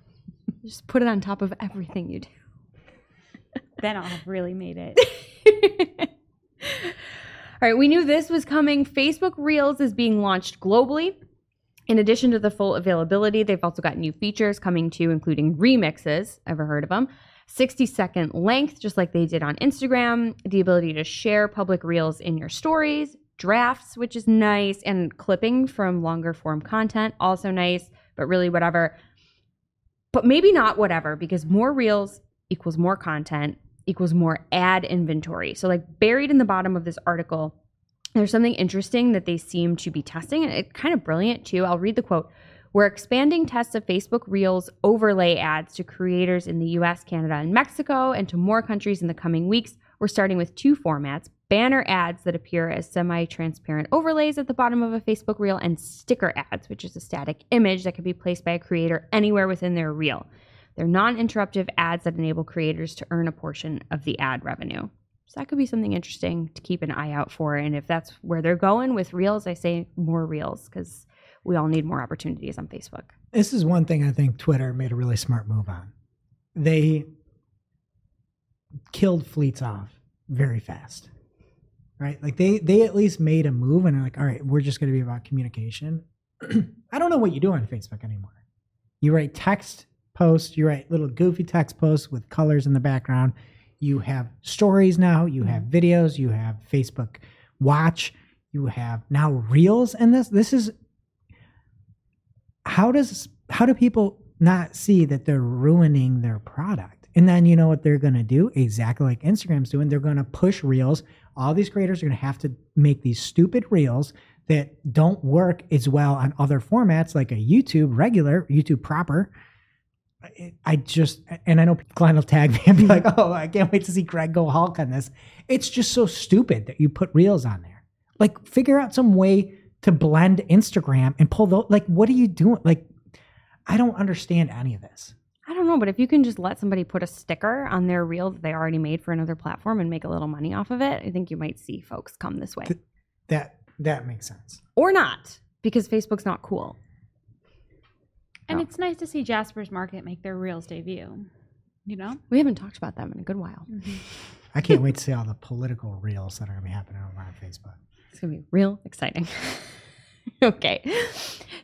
*laughs* just put it on top of everything you do. *laughs* Then I'll have really made it. *laughs* All right, we knew this was coming. Facebook Reels is being launched globally. In addition to the full availability, they've also got new features coming to, including remixes. Ever heard of them? 60 second length, just like they did on Instagram, the ability to share public reels in your stories, drafts, which is nice, and clipping from longer form content, also nice, but really whatever. But maybe not whatever, because more reels equals more content equals more ad inventory. So, like buried in the bottom of this article, there's something interesting that they seem to be testing, and it's kind of brilliant too. I'll read the quote. We're expanding tests of Facebook Reels overlay ads to creators in the US, Canada, and Mexico, and to more countries in the coming weeks. We're starting with two formats banner ads that appear as semi transparent overlays at the bottom of a Facebook Reel, and sticker ads, which is a static image that can be placed by a creator anywhere within their reel. They're non interruptive ads that enable creators to earn a portion of the ad revenue. So that could be something interesting to keep an eye out for. And if that's where they're going with Reels, I say more Reels because we all need more opportunities on Facebook. This is one thing I think Twitter made a really smart move on. They killed fleets off very fast. Right? Like they they at least made a move and are like, all right, we're just gonna be about communication. *clears throat* I don't know what you do on Facebook anymore. You write text posts, you write little goofy text posts with colors in the background. You have stories now, you have mm-hmm. videos, you have Facebook Watch, you have now Reels and this this is how does how do people not see that they're ruining their product? And then you know what they're going to do? Exactly like Instagram's doing. They're going to push reels. All these creators are going to have to make these stupid reels that don't work as well on other formats like a YouTube regular, YouTube proper. I- I just, and I know Glenn will tag me and be like, oh, I can't wait to see Greg go Hulk on this. It's just so stupid that you put reels on there. Like, figure out some way to blend Instagram and pull those. Like, what are you doing? Like, I don't understand any of this. I don't know, but if you can just let somebody put a sticker on their reel that they already made for another platform and make a little money off of it, I think you might see folks come this way. That that makes sense. Or not, because Facebook's not cool. And Oh. it's nice to see Jasper's Market make their reels debut. You know? We haven't talked about them in a good while. Mm-hmm. *laughs* I can't wait to see all the political reels that are going to be happening over on Facebook. It's going to be real exciting. *laughs* okay.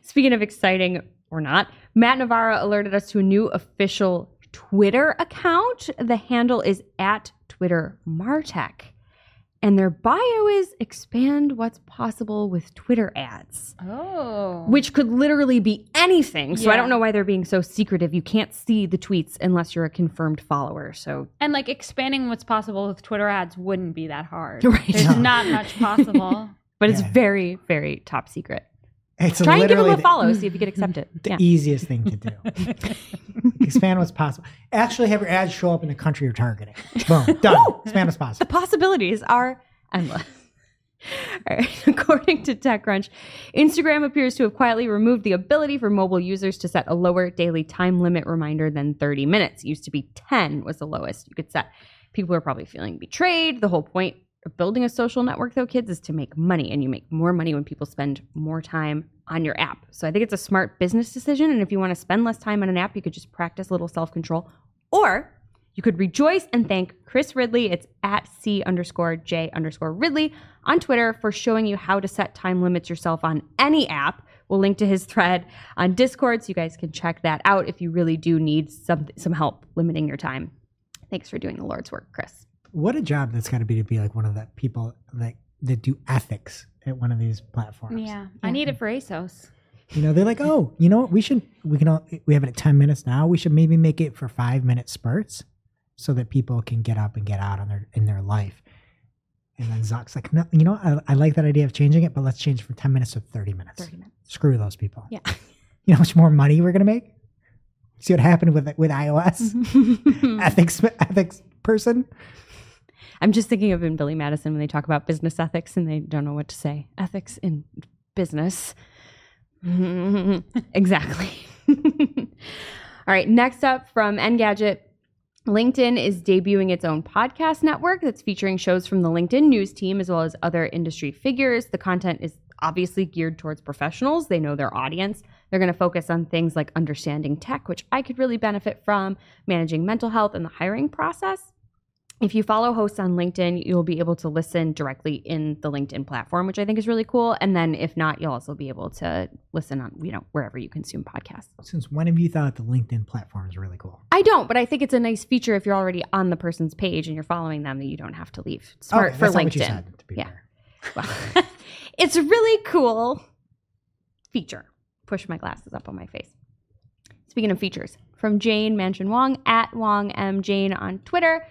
Speaking of exciting or not, Matt Navarro alerted us to a new official Twitter account. The handle is at Twitter Martech. And their bio is expand what's possible with Twitter ads. Oh. Which could literally be anything. So I don't know why they're being so secretive. You can't see the tweets unless you're a confirmed follower. So and like expanding what's possible with Twitter ads wouldn't be that hard. *laughs* Right. There's No. not much possible. *laughs* but it's very, very top secret. It's Try and give them a follow, see if you get accepted. the, Yeah. the easiest thing to do. *laughs* Expand what's possible. Actually, have your ads show up in the country you're targeting. Boom, *laughs* done. Expand what's possible. The possibilities are endless. *laughs* All right. According to TechCrunch, Instagram appears to have quietly removed the ability for mobile users to set a lower daily time limit reminder than 30 minutes. It used to be 10 was the lowest you could set. People are probably feeling betrayed. The whole point building a social network, though, kids, is to make money, and you make more money when people spend more time on your app. So I think it's a smart business decision. And if you want to spend less time on an app, you could just practice a little self control. Or you could rejoice and thank Chris Ridley. It's at C underscore J underscore Ridley on Twitter for showing you how to set time limits yourself on any app. We'll link to his thread on Discord so you guys can check that out if you really do need some, some help limiting your time. Thanks for doing the Lord's work, Chris. What a job that's got to be to be like one of the people that that do ethics at one of these platforms. yeah. I need it for ASOS. You know, they're like, oh, you know what? We should we can all, we have it at ten minutes now. We should maybe make it for five minute spurts, so that people can get up and get out on their in their life. And then Zuck's like, no, you know, I, I like that idea of changing it, but let's change it from ten minutes to thirty minutes. 30 minutes. Screw those people. Yeah. *laughs* You know how much more money we're gonna make? See what happened with with iOS *laughs* *laughs* ethics ethics person. I'm just thinking of in Billy Madison when they talk about business ethics and they don't know what to say. Ethics in business. *laughs* exactly. *laughs* All right, next up from Engadget. LinkedIn is debuting its own podcast network that's featuring shows from the LinkedIn news team as well as other industry figures. The content is obviously geared towards professionals. They know their audience. They're going to focus on things like understanding tech, which I could really benefit from, managing mental health and the hiring process. If you follow hosts on LinkedIn, you'll be able to listen directly in the LinkedIn platform, which I think is really cool. And then if not, you'll also be able to listen on, you know, wherever you consume podcasts. Since when have you thought the LinkedIn platform is really cool? I don't, but I think it's a nice feature if you're already on the person's page and you're following them that you don't have to leave. Smart Okay, for that's not what you LinkedIn. said, to be Yeah. fair. *laughs* Well, *laughs* it's a really cool feature. Push my glasses up on my face. Speaking of features, from Jane Manchun Wong at Wong M Jane on Twitter.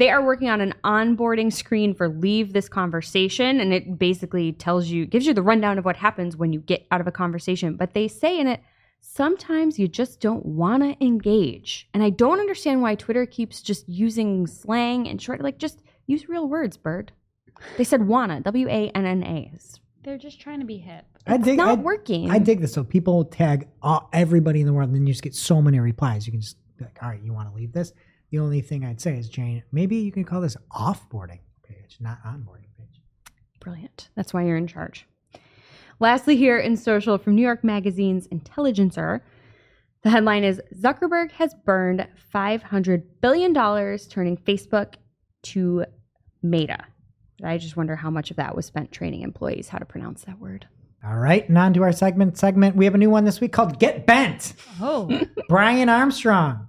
They are working on an onboarding screen for Leave This Conversation, and it basically tells you, gives you the rundown of what happens when you get out of a conversation. But they say in it, sometimes you just don't want to engage. And I don't understand why Twitter keeps just using slang and short, like just use real words, bird. They said wanna, W A N N A. It's They're just trying to be hip. I dig. not I, working. I dig this. So people tag all, everybody in the world, and then you just get so many replies. You can just be like, all right, you want to leave this? The only thing I'd say is, Jane, maybe you can call this offboarding page, not onboarding page. Brilliant. That's why you're in charge. Lastly, here in social from New York Magazine's Intelligencer, the headline is Zuckerberg has burned $500 billion turning Facebook to Meta. I just wonder how much of that was spent training employees how to pronounce that word. All right, and on to our segment. Segment. We have a new one this week called "Get Bent." Oh. Brian Armstrong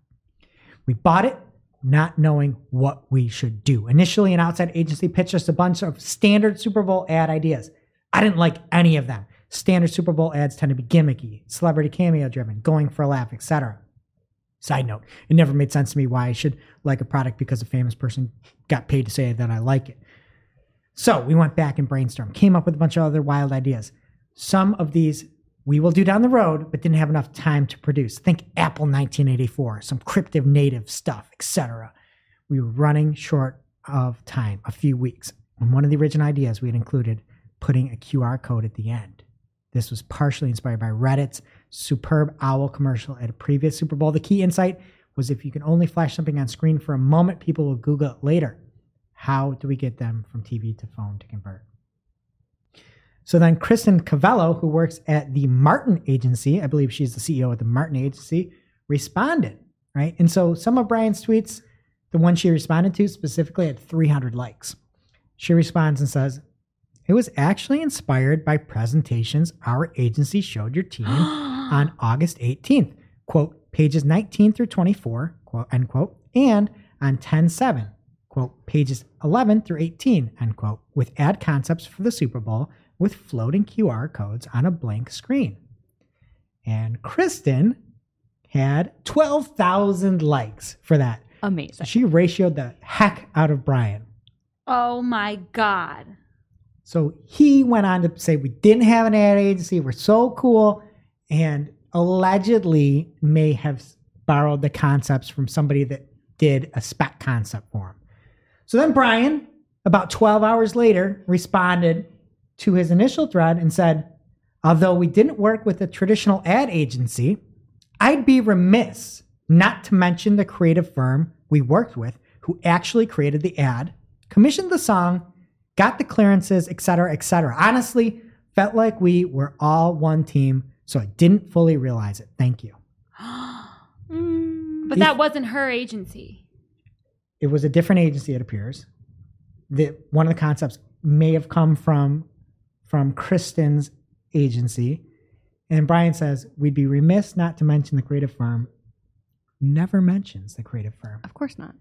We bought it not knowing what we should do. Initially, an outside agency pitched us a bunch of standard Super Bowl ad ideas. I didn't like any of them. Standard Super Bowl ads tend to be gimmicky, celebrity cameo driven, going for a laugh, etc. Side note, it never made sense to me why I should like a product because a famous person got paid to say that I like it. So we went back and brainstormed, came up with a bunch of other wild ideas. Some of these we will do down the road, but didn't have enough time to produce. Think Apple 1984, some cryptic native stuff, etc. We were running short of time, a few weeks. And one of the original ideas we had included putting a QR code at the end. This was partially inspired by Reddit's superb owl commercial at a previous Super Bowl. The key insight was if you can only flash something on screen for a moment, people will Google it later. How do we get them from TV to phone to convert? So then Kristen Cavallo, who works at the Martin Agency, I believe she's the CEO of the Martin Agency, responded, right? And so some of Brian's tweets, the one she responded to specifically had 300 likes. She responds and says, It was actually inspired by presentations our agency showed your team *gasps* on August 18th, quote, pages 19 through 24, quote, end quote, and on 10 7, quote, pages 11 through 18, end quote, with ad concepts for the Super Bowl with floating QR codes on a blank screen. And Kristen had 12,000 likes for that. Amazing. She ratioed the heck out of Brian. Oh my God. So he went on to say, We didn't have an ad agency. We're so cool. And allegedly may have borrowed the concepts from somebody that did a spec concept for him. So then Brian, about 12 hours later, responded to his initial thread and said, Although we didn't work with a traditional ad agency, I'd be remiss not to mention the creative firm we worked with who actually created the ad, commissioned the song, got the clearances, etc., etc. Honestly, felt like we were all one team, so I didn't fully realize it. Thank you. *gasps* Mm. But that wasn't her agency. It was a different agency, it appears. The, one of the concepts may have come from from Kristen's agency. And Brian says, We'd be remiss not to mention the creative firm. Never mentions the creative firm. Of course not.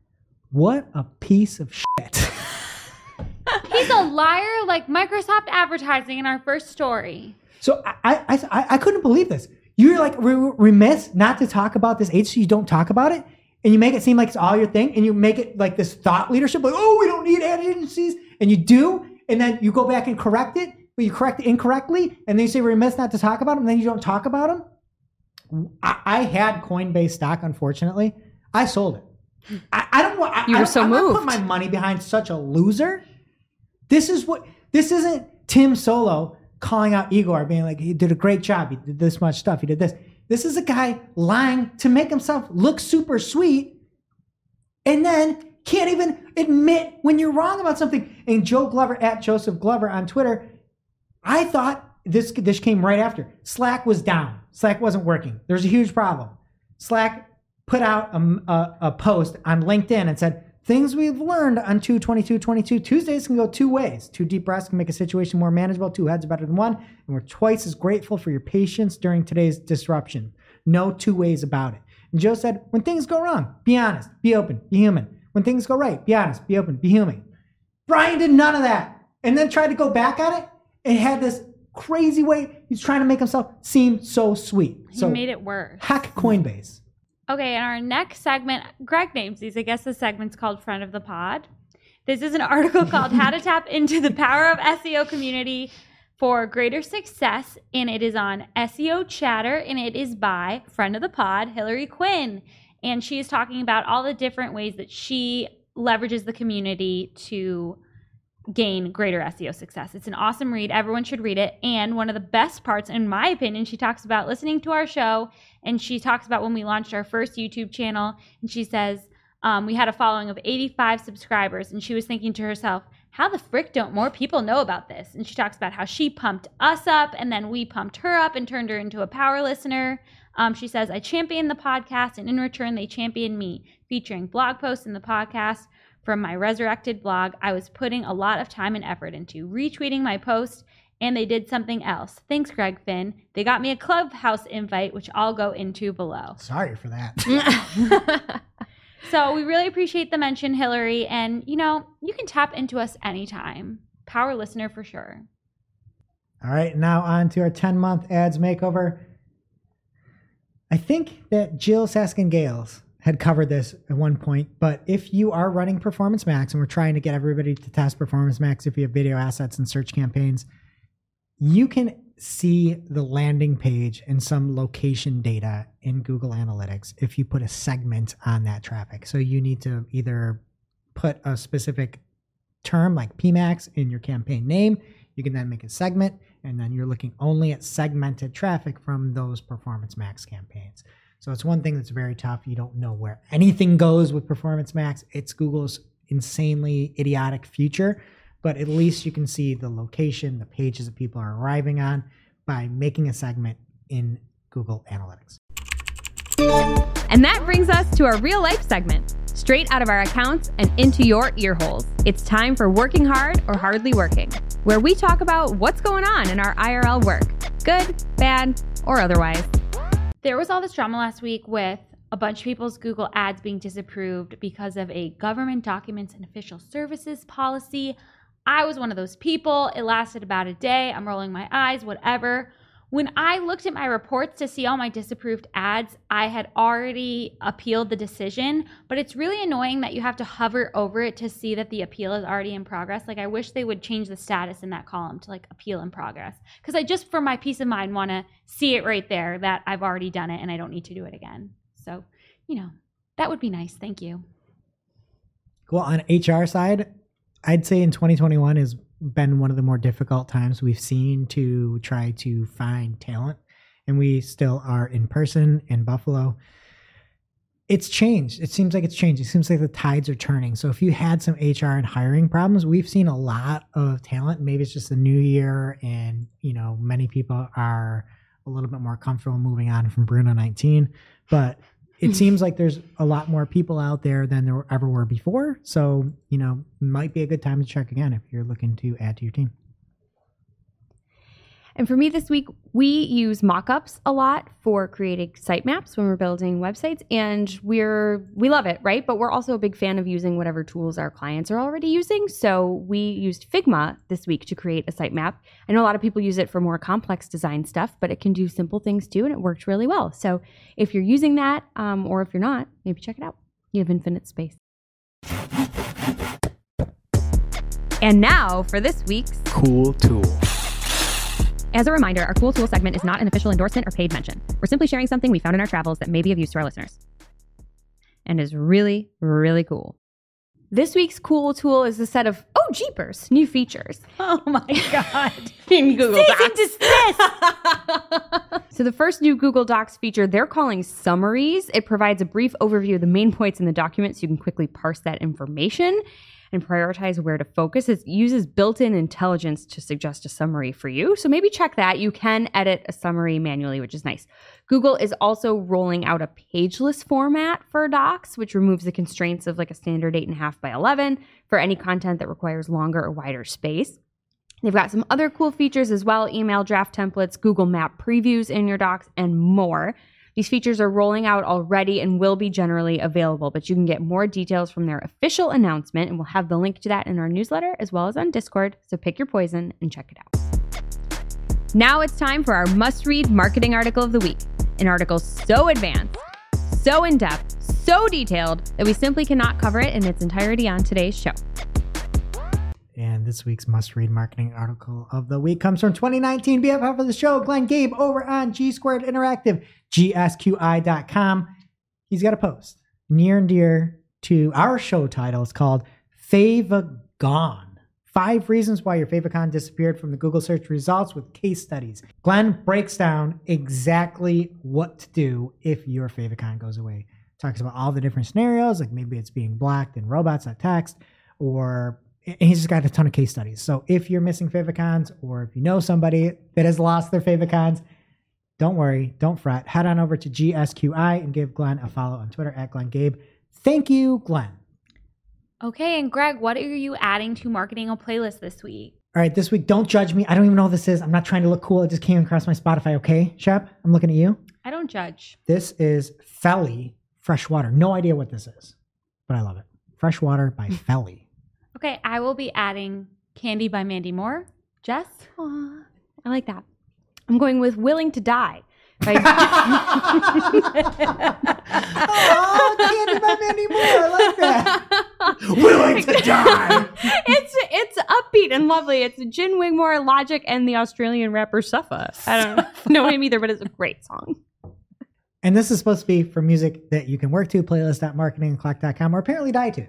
What a piece of shit. *laughs* He's a liar like Microsoft advertising in our first story. So I, I, I, I couldn't believe this. You're like re- remiss not to talk about this agency. You don't talk about it, and you make it seem like it's all your thing, and you make it like this thought leadership, like, oh, we don't need ad agencies, and you do, and then you go back and correct it, but you correct incorrectly, and then you say we're remiss not to talk about them, and then you don't talk about them. I, I had Coinbase stock, unfortunately. I sold it. I, I don't want. You I were so I'm not moved. putting my money behind such a loser. This is what. This isn't Tim Soulo calling out Igor, being like, he did a great job. He did this much stuff. He did this. This is a guy lying to make himself look super sweet, and then can't even admit when you're wrong about something. And Joe Glover at Joseph Glover on Twitter, I thought this this came right after Slack was down. Slack wasn't working. There's a huge problem. Slack put out a, a, a post on LinkedIn and said things we've learned on 22222 Tuesdays can go two ways. Two deep breaths can make a situation more manageable. Two heads are better than one. And we're twice as grateful for your patience during today's disruption. No two ways about it. And Joe said, when things go wrong, be honest, be open, be human. When things go right, be honest, be open, be human. Brian did none of that and then tried to go back at it and had this crazy way. He's trying to make himself seem so sweet. He So made it worse. hack Coinbase. Okay, and our next segment, Greg names these. I guess the segment's called Friend of the Pod. This is an article called How to *laughs* Tap into the Power of SEO Community for Greater Success, and it is on SEO Chatter, and it is by friend of the pod, Hillary Quinn. And she is talking about all the different ways that she leverages the community to gain greater SEO success. It's an awesome read. Everyone should read it. And one of the best parts, in my opinion, she talks about listening to our show and she talks about when we launched our first YouTube channel. And she says, um, we had a following of 85 subscribers. And she was thinking to herself, how the frick don't more people know about this? And she talks about how she pumped us up and then we pumped her up and turned her into a power listener. Um, she says, I champion the podcast and in return, they champion me, featuring blog posts in the podcast from my resurrected blog. I was putting a lot of time and effort into retweeting my post, and they did something else. Thanks, Greg Finn. They got me a clubhouse invite, which I'll go into below. Sorry for that. *laughs* So we really appreciate the mention, Hillary. And, you know, you can tap into us anytime. Power listener for sure. All right, now on to our 10 month ads makeover. I think that Jyll Saskin Gales had covered this at one point, but if you are running Performance Max and we're trying to get everybody to test Performance Max, if you have video assets and search campaigns, you can see the landing page and some location data in Google Analytics if you put a segment on that traffic. So you need to either put a specific term like PMAX in your campaign name. You can then make a segment, and then you're looking only at segmented traffic from those Performance Max campaigns. So it's one thing that's very tough. You don't know where anything goes with Performance Max. It's Google's insanely idiotic future but at least you can see the location, the pages that people are arriving on by making a segment in Google Analytics. And that brings us to our real life segment, straight out of our accounts and into your ear holes. It's time for Working Hard or Hardly Working, where we talk about what's going on in our IRL work, good, bad, or otherwise. There was all this drama last week with a bunch of people's Google ads being disapproved because of a government documents and official services policy. I was one of those people. It lasted about a day. I'm rolling my eyes, whatever. When I looked at my reports to see all my disapproved ads, I had already appealed the decision, but it's really annoying that you have to hover over it to see that the appeal is already in progress. Like, I wish they would change the status in that column to like appeal in progress. Because I just, for my peace of mind, want to see it right there that I've already done it and I don't need to do it again. So, you know, that would be nice. Thank you. Well, on HR side, I'd say in 2021 has been one of the more difficult times we've seen to try to find talent. And we still are in person in Buffalo. It's changed. It seems like it's changed. It seems like the tides are turning. So if you had some HR and hiring problems, we've seen a lot of talent. Maybe it's just a new year and, you know, many people are a little bit more comfortable moving on from Bruno 19. But it mm-hmm. seems like there's a lot more people out there than there ever were before. So, you know, might be a good time to check again if you're looking to add to your team. And for me this week, we use mockups a lot for creating sitemaps when we're building websites and we're we love it, right? But we're also a big fan of using whatever tools our clients are already using. So we used Figma this week to create a sitemap. I know a lot of people use it for more complex design stuff, but it can do simple things too and it worked really well. So if you're using that um, or if you're not, maybe check it out. You have infinite space. And now for this week's Cool tool. As a reminder, our Cool Tool segment is not an official endorsement or paid mention. We're simply sharing something we found in our travels that may be of use to our listeners and is really, really cool. This week's Cool Tool is a set of, oh, jeepers, new features. Oh my *laughs* God. *laughs* in Google Docs. *laughs* so the first new Google Docs feature they're calling summaries. It provides a brief overview of the main points in the document so you can quickly parse that information and prioritize where to focus. It uses built-in intelligence to suggest a summary for you. So maybe check that. You can edit a summary manually, which is nice. Google is also rolling out a pageless format for docs, which removes the constraints of like a standard 8.5 by 11 for any content that requires longer or wider space. They've got some other cool features as well email draft templates, Google Map previews in your docs, and more. These features are rolling out already and will be generally available, but you can get more details from their official announcement, and we'll have the link to that in our newsletter as well as on Discord. So pick your poison and check it out. Now it's time for our must read marketing article of the week. An article so advanced, so in depth, so detailed that we simply cannot cover it in its entirety on today's show. And this week's must read marketing article of the week comes from 2019 BFF of the show, Glenn Gabe, over on G Squared Interactive, GSQI.com. He's got a post near and dear to our show title. It's called Fave Gone. Five reasons why your favicon disappeared from the Google search results with case studies. Glenn breaks down exactly what to do if your favicon goes away. Talks about all the different scenarios, like maybe it's being blocked in robots.txt, or he's just got a ton of case studies. So if you're missing favicons, or if you know somebody that has lost their favicons, don't worry, don't fret. Head on over to GSQI and give Glenn a follow on Twitter at Glenn Gabe. Thank you, Glenn. Okay, and Greg, what are you adding to marketing a playlist this week? All right, this week, don't judge me. I don't even know what this is. I'm not trying to look cool. It just came across my Spotify. Okay, Shep, I'm looking at you. I don't judge. This is Felly Freshwater. No idea what this is, but I love it. Freshwater by *laughs* Felly. Okay, I will be adding Candy by Mandy Moore. Jess? Aw, I like that. I'm going with Willing to Die. By *laughs* oh, Candy by Mandy Moore. I like that. *laughs* Willing to die. *laughs* it's it's upbeat and lovely. It's Gin Wigmore, Logic, and the Australian rapper Suffa. I don't know him either, but it's a great song. And this is supposed to be for music that you can work to, playlist.marketingoclock.com, or apparently die to.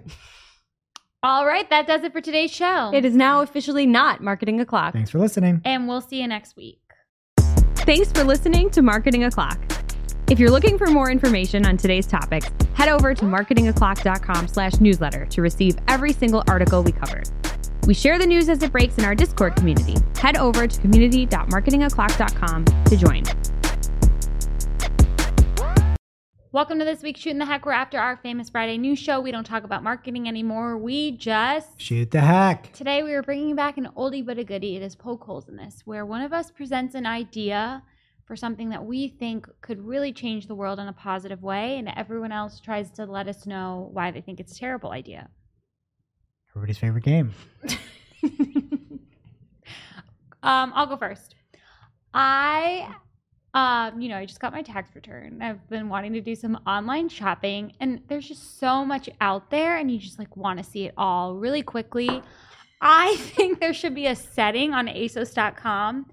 All right, that does it for today's show. It is now officially not Marketing O'Clock. Thanks for listening. and we'll see you next week. Thanks for listening to Marketing O'Clock. If you're looking for more information on today's topics, head over to marketingoclock.com slash newsletter to receive every single article we covered. We share the news as it breaks in our Discord community. Head over to community.marketingoclock.com to join. Welcome to this week's Shooting the Heck. We're after our famous Friday news show. We don't talk about marketing anymore. We just Shoot the heck. Today we are bringing back an oldie but a goodie. It is poke holes in this, where one of us presents an idea for something that we think could really change the world in a positive way, and everyone else tries to let us know why they think it's a terrible idea. Everybody's favorite game. *laughs* um, I'll go first. I, um, you know, I just got my tax return. I've been wanting to do some online shopping, and there's just so much out there, and you just like want to see it all really quickly. I *laughs* think there should be a setting on ASOS.com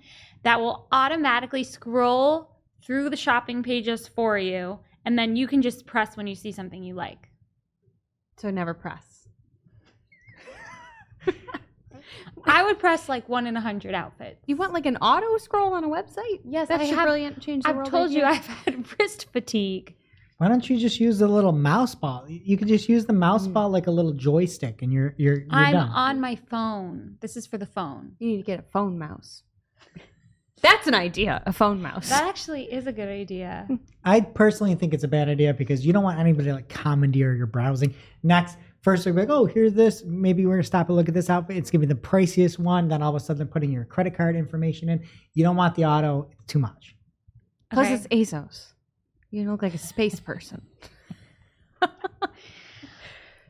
that will automatically scroll through the shopping pages for you, and then you can just press when you see something you like. So never press. *laughs* I would press like one in a hundred outfits. You want like an auto scroll on a website? Yes, That's I your have- brilliant change the I've world told you. I've had *laughs* wrist fatigue. Why don't you just use the little mouse ball? You could just use the mouse Mm. ball like a little joystick, and you're you're you're I'm done. on my phone. This is for the phone. You need to get a phone mouse. That's an idea. A phone mouse. That actually is a good idea. *laughs* I personally think it's a bad idea because you don't want anybody to like commandeer your browsing. Next, first they're like, oh, here's this. Maybe we're gonna stop and look at this outfit. It's gonna be the priciest one. Then all of a sudden, they're putting your credit card information in. You don't want the auto. It's too much. Plus, Okay. it's ASOS. You look like a space person. *laughs*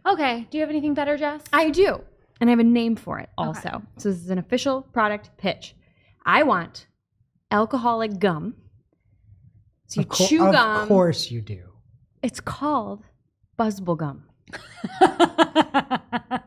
Okay. Do you have anything better, Jess? I do. And I have a name for it also. So this is an official product pitch. I want alcoholic gum. So you Of, co- chew of gum. course you do. It's called buzzable gum. *laughs*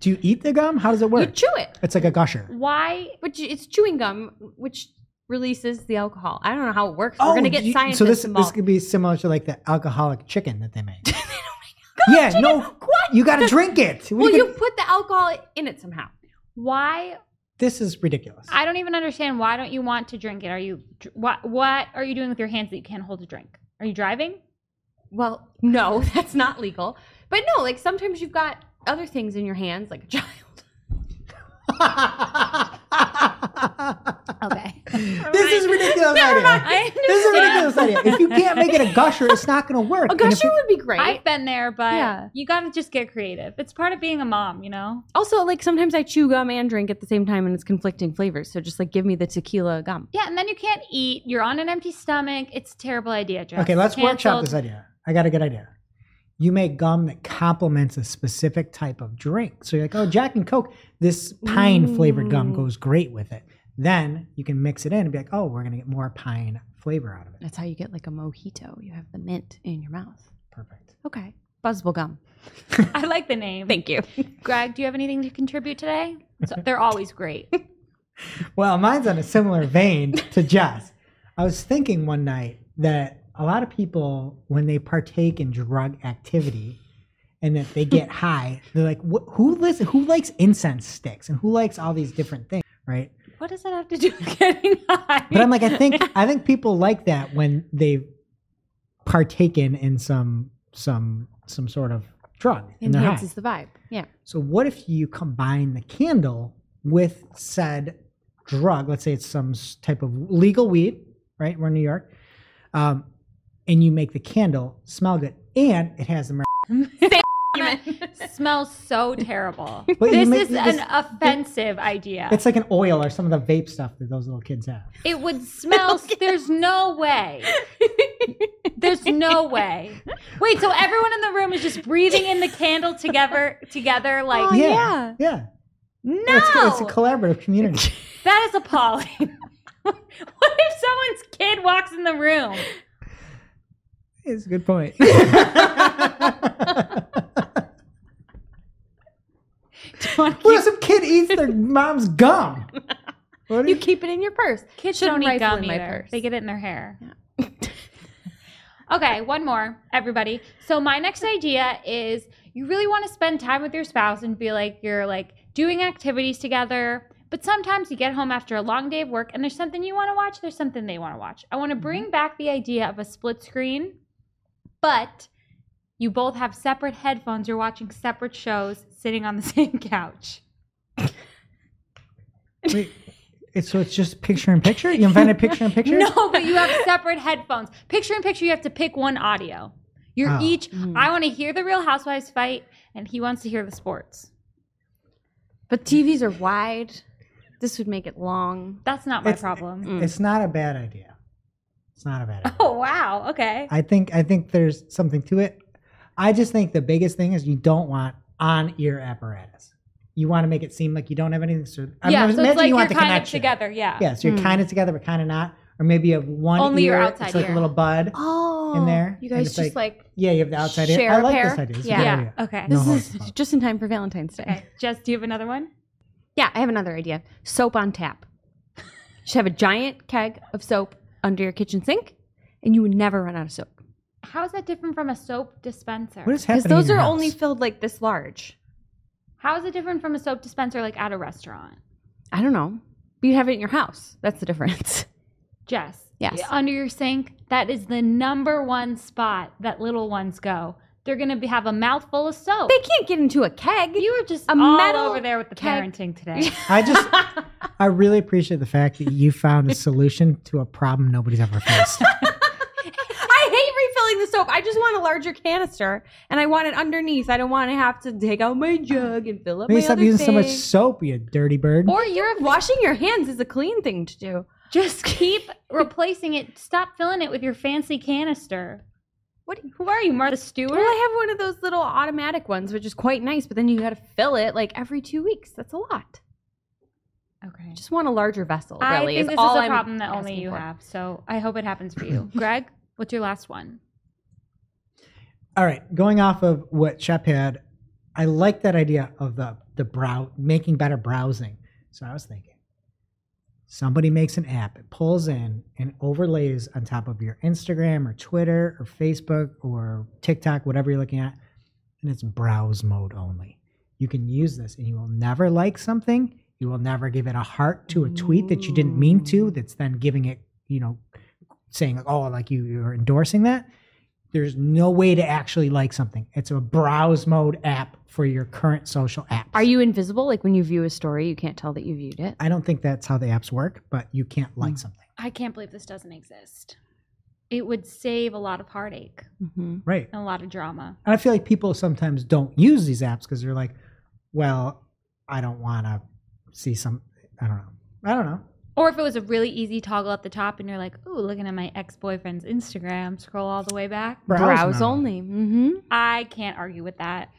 Do you eat the gum? How does it work? You chew it, it's like a gusher. Why? but it's chewing gum, which releases the alcohol. I don't know how it works. We're oh, gonna get you- scientists So this this could be similar to like the alcoholic chicken that they make. *laughs* yeah, no, what? you got to *laughs* drink it. What well, you- put the alcohol in it somehow. Why? this is ridiculous. I don't even understand. Why don't you want to drink it? Are you? What? What are you doing with your hands that you can't hold a drink? Are you driving? Well, no, *laughs* that's not legal. But no, like sometimes you've got other things in your hands, like a child. *laughs* Okay. this is ridiculous idea. I This is a understand. ridiculous idea. If you can't make it a gusher, it's not going to work. A And if gusher it- would be great. I've been there, but Yeah. you got to just get creative. It's part of being a mom, you know. also, like sometimes I chew gum and drink at the same time, and it's conflicting flavors. So just like give me the tequila gum. Yeah, and then you can't eat. You're on an empty stomach. It's a terrible idea, Jess. okay, let's workshop Canceled. this idea. I got a good idea. You make gum that complements a specific type of drink. So you're like, oh, Jack and Coke, this pine flavored gum Mm. goes great with it. Then you can mix it in and be like, oh, we're going to get more pine flavor out of it. That's how you get like a mojito. You have the mint in your mouth. Perfect. Okay, buzzable gum. *laughs* I like the name. Thank you. Greg, do you have anything to contribute today? So, they're always great. *laughs* Well, mine's on a similar vein to Jess. I was thinking one night that a lot of people, when they partake in drug activity and that they get *laughs* high, they're like, "Who listen? Who likes incense sticks and who likes all these different things?" Right? What does that have to do with *laughs* getting high? But I'm like, I think *laughs* I think people like that when they've partaken in some some some sort of drug and they're high. Enhances the vibe. Yeah. So what if you combine the candle with said drug? Let's say it's some type of legal weed, right? We're in New York, um, and you make the candle smell good, and it has the. *laughs* Mar- smells so terrible. *laughs* But you this make is this- an offensive idea. it's like an oil or some of the vape stuff that those little kids have. it would smell. *laughs* There's no way. There's no way. Wait, so everyone in the room is just breathing in the candle together, together like Oh, yeah, yeah. yeah. no. It's, it's a collaborative community. that is appalling. what if someone's kid walks in the room? It's a good point. *laughs* Wanna what if some kid eats their mom's gum? What You if- keep it in your purse. Kids Shouldn't don't eat rifle gum in my either. purse. They get it in their hair. *laughs* okay, one more, everybody. So my next idea is you really want to spend time with your spouse and feel like you're like doing activities together. But sometimes you get home after a long day of work and there's something you want to watch, there's something they want to watch. I want to mm-hmm. bring back the idea of a split screen, but you both have separate headphones, you're watching separate shows sitting on the *laughs* same couch. Wait, it's, so it's just picture in picture? You invented picture in picture? *laughs* No, but you have separate headphones. Picture in picture, you have to pick one audio. You're Oh. each. Mm. I want to hear the Real Housewives fight, and he wants to hear the sports. But TVs are wide. This would make it long. That's not my It's- problem. Mm. It's not a bad idea. It's not a bad *laughs* oh, idea. Oh wow. Okay. I think I think there's something to it. I just think the biggest thing is you don't want on ear apparatus. You want to make it seem like you don't have anything. So I yeah. mean, So imagine it's like you you're want the kind of together. Yeah. Yeah, so you're hmm. kind of together but kind of not, or maybe you have one Only ear. your outside it's like ear. a little bud. Oh, In there, You guys it's just like, Yeah, you have the outside ear. Share I a like pair? this idea. It's a Yeah. good Yeah. idea. Okay. No this is no. just in time for Valentine's Day. Okay. Jess, do you have another one? Yeah, I have another idea. Soap on tap. *laughs* You should have a giant keg of soap under your kitchen sink, and you would never run out of soap. How is that different from a soap dispenser? What is Because happening? those in are your only filled like this large. How is it different from a soap dispenser like at a restaurant? I don't know. But you have it in your house. That's the difference. *laughs* Jess. Yes. Under your sink, that is the number one spot that little ones go. They're gonna be, have a mouthful of soap. They can't get into a keg. you were just A all metal over there with the keg. parenting today. *laughs* I just, *laughs* I really appreciate the fact that you found a solution to a problem nobody's ever faced. *laughs* I hate refilling the soap. I just want a larger canister, and I want it underneath. I don't want to have to take out my jug and fill up Maybe my stop other using so much thing. soap, you dirty bird. or you're Washing your hands is a clean thing to do. just keep replacing it. Stop filling it with your fancy canister. What? Who are you, Martha Stewart? Well, I have one of those little automatic ones, which is quite nice, but then you got to fill it like every two weeks. That's a lot. okay. Just want a larger vessel. I Really, think is this all is a I'm problem that only you for. have. So I hope it happens for you. *laughs* Greg, what's your last one? All right, going off of what Shep had, I like that idea of the the brow making better browsing. So I was thinking, somebody makes an app, it pulls in and overlays on top of your Instagram or Twitter or Facebook or TikTok, whatever you're looking at, and it's browse mode only. You can use this, and you will never like something. You will never give it a heart to a tweet that you didn't mean to. That's then giving it, you know, saying oh, like you you're endorsing that. There's no way to actually like something. It's a browse mode app for your current social apps. Are you invisible? Like when you view a story, you can't tell that you viewed it. I don't think that's how the apps work, but you can't like something. I can't believe this doesn't exist. It would save a lot of heartache Mm-hmm. Right. and a lot of drama. And I feel like people sometimes don't use these apps because they're like, well, I don't want to see some, I don't know. I don't know. Or if it was a really easy toggle at the top and you're like, ooh, looking at my ex boyfriend's Instagram, scroll all the way back. Browse, mode. only. Mm-hmm. I can't argue with that.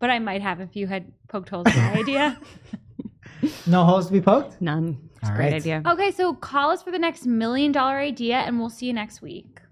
But I might have if you had poked holes in my *laughs* idea. No holes to be poked? None. It's a great right. idea. Okay, so call us for the next million dollar idea and we'll see you next week.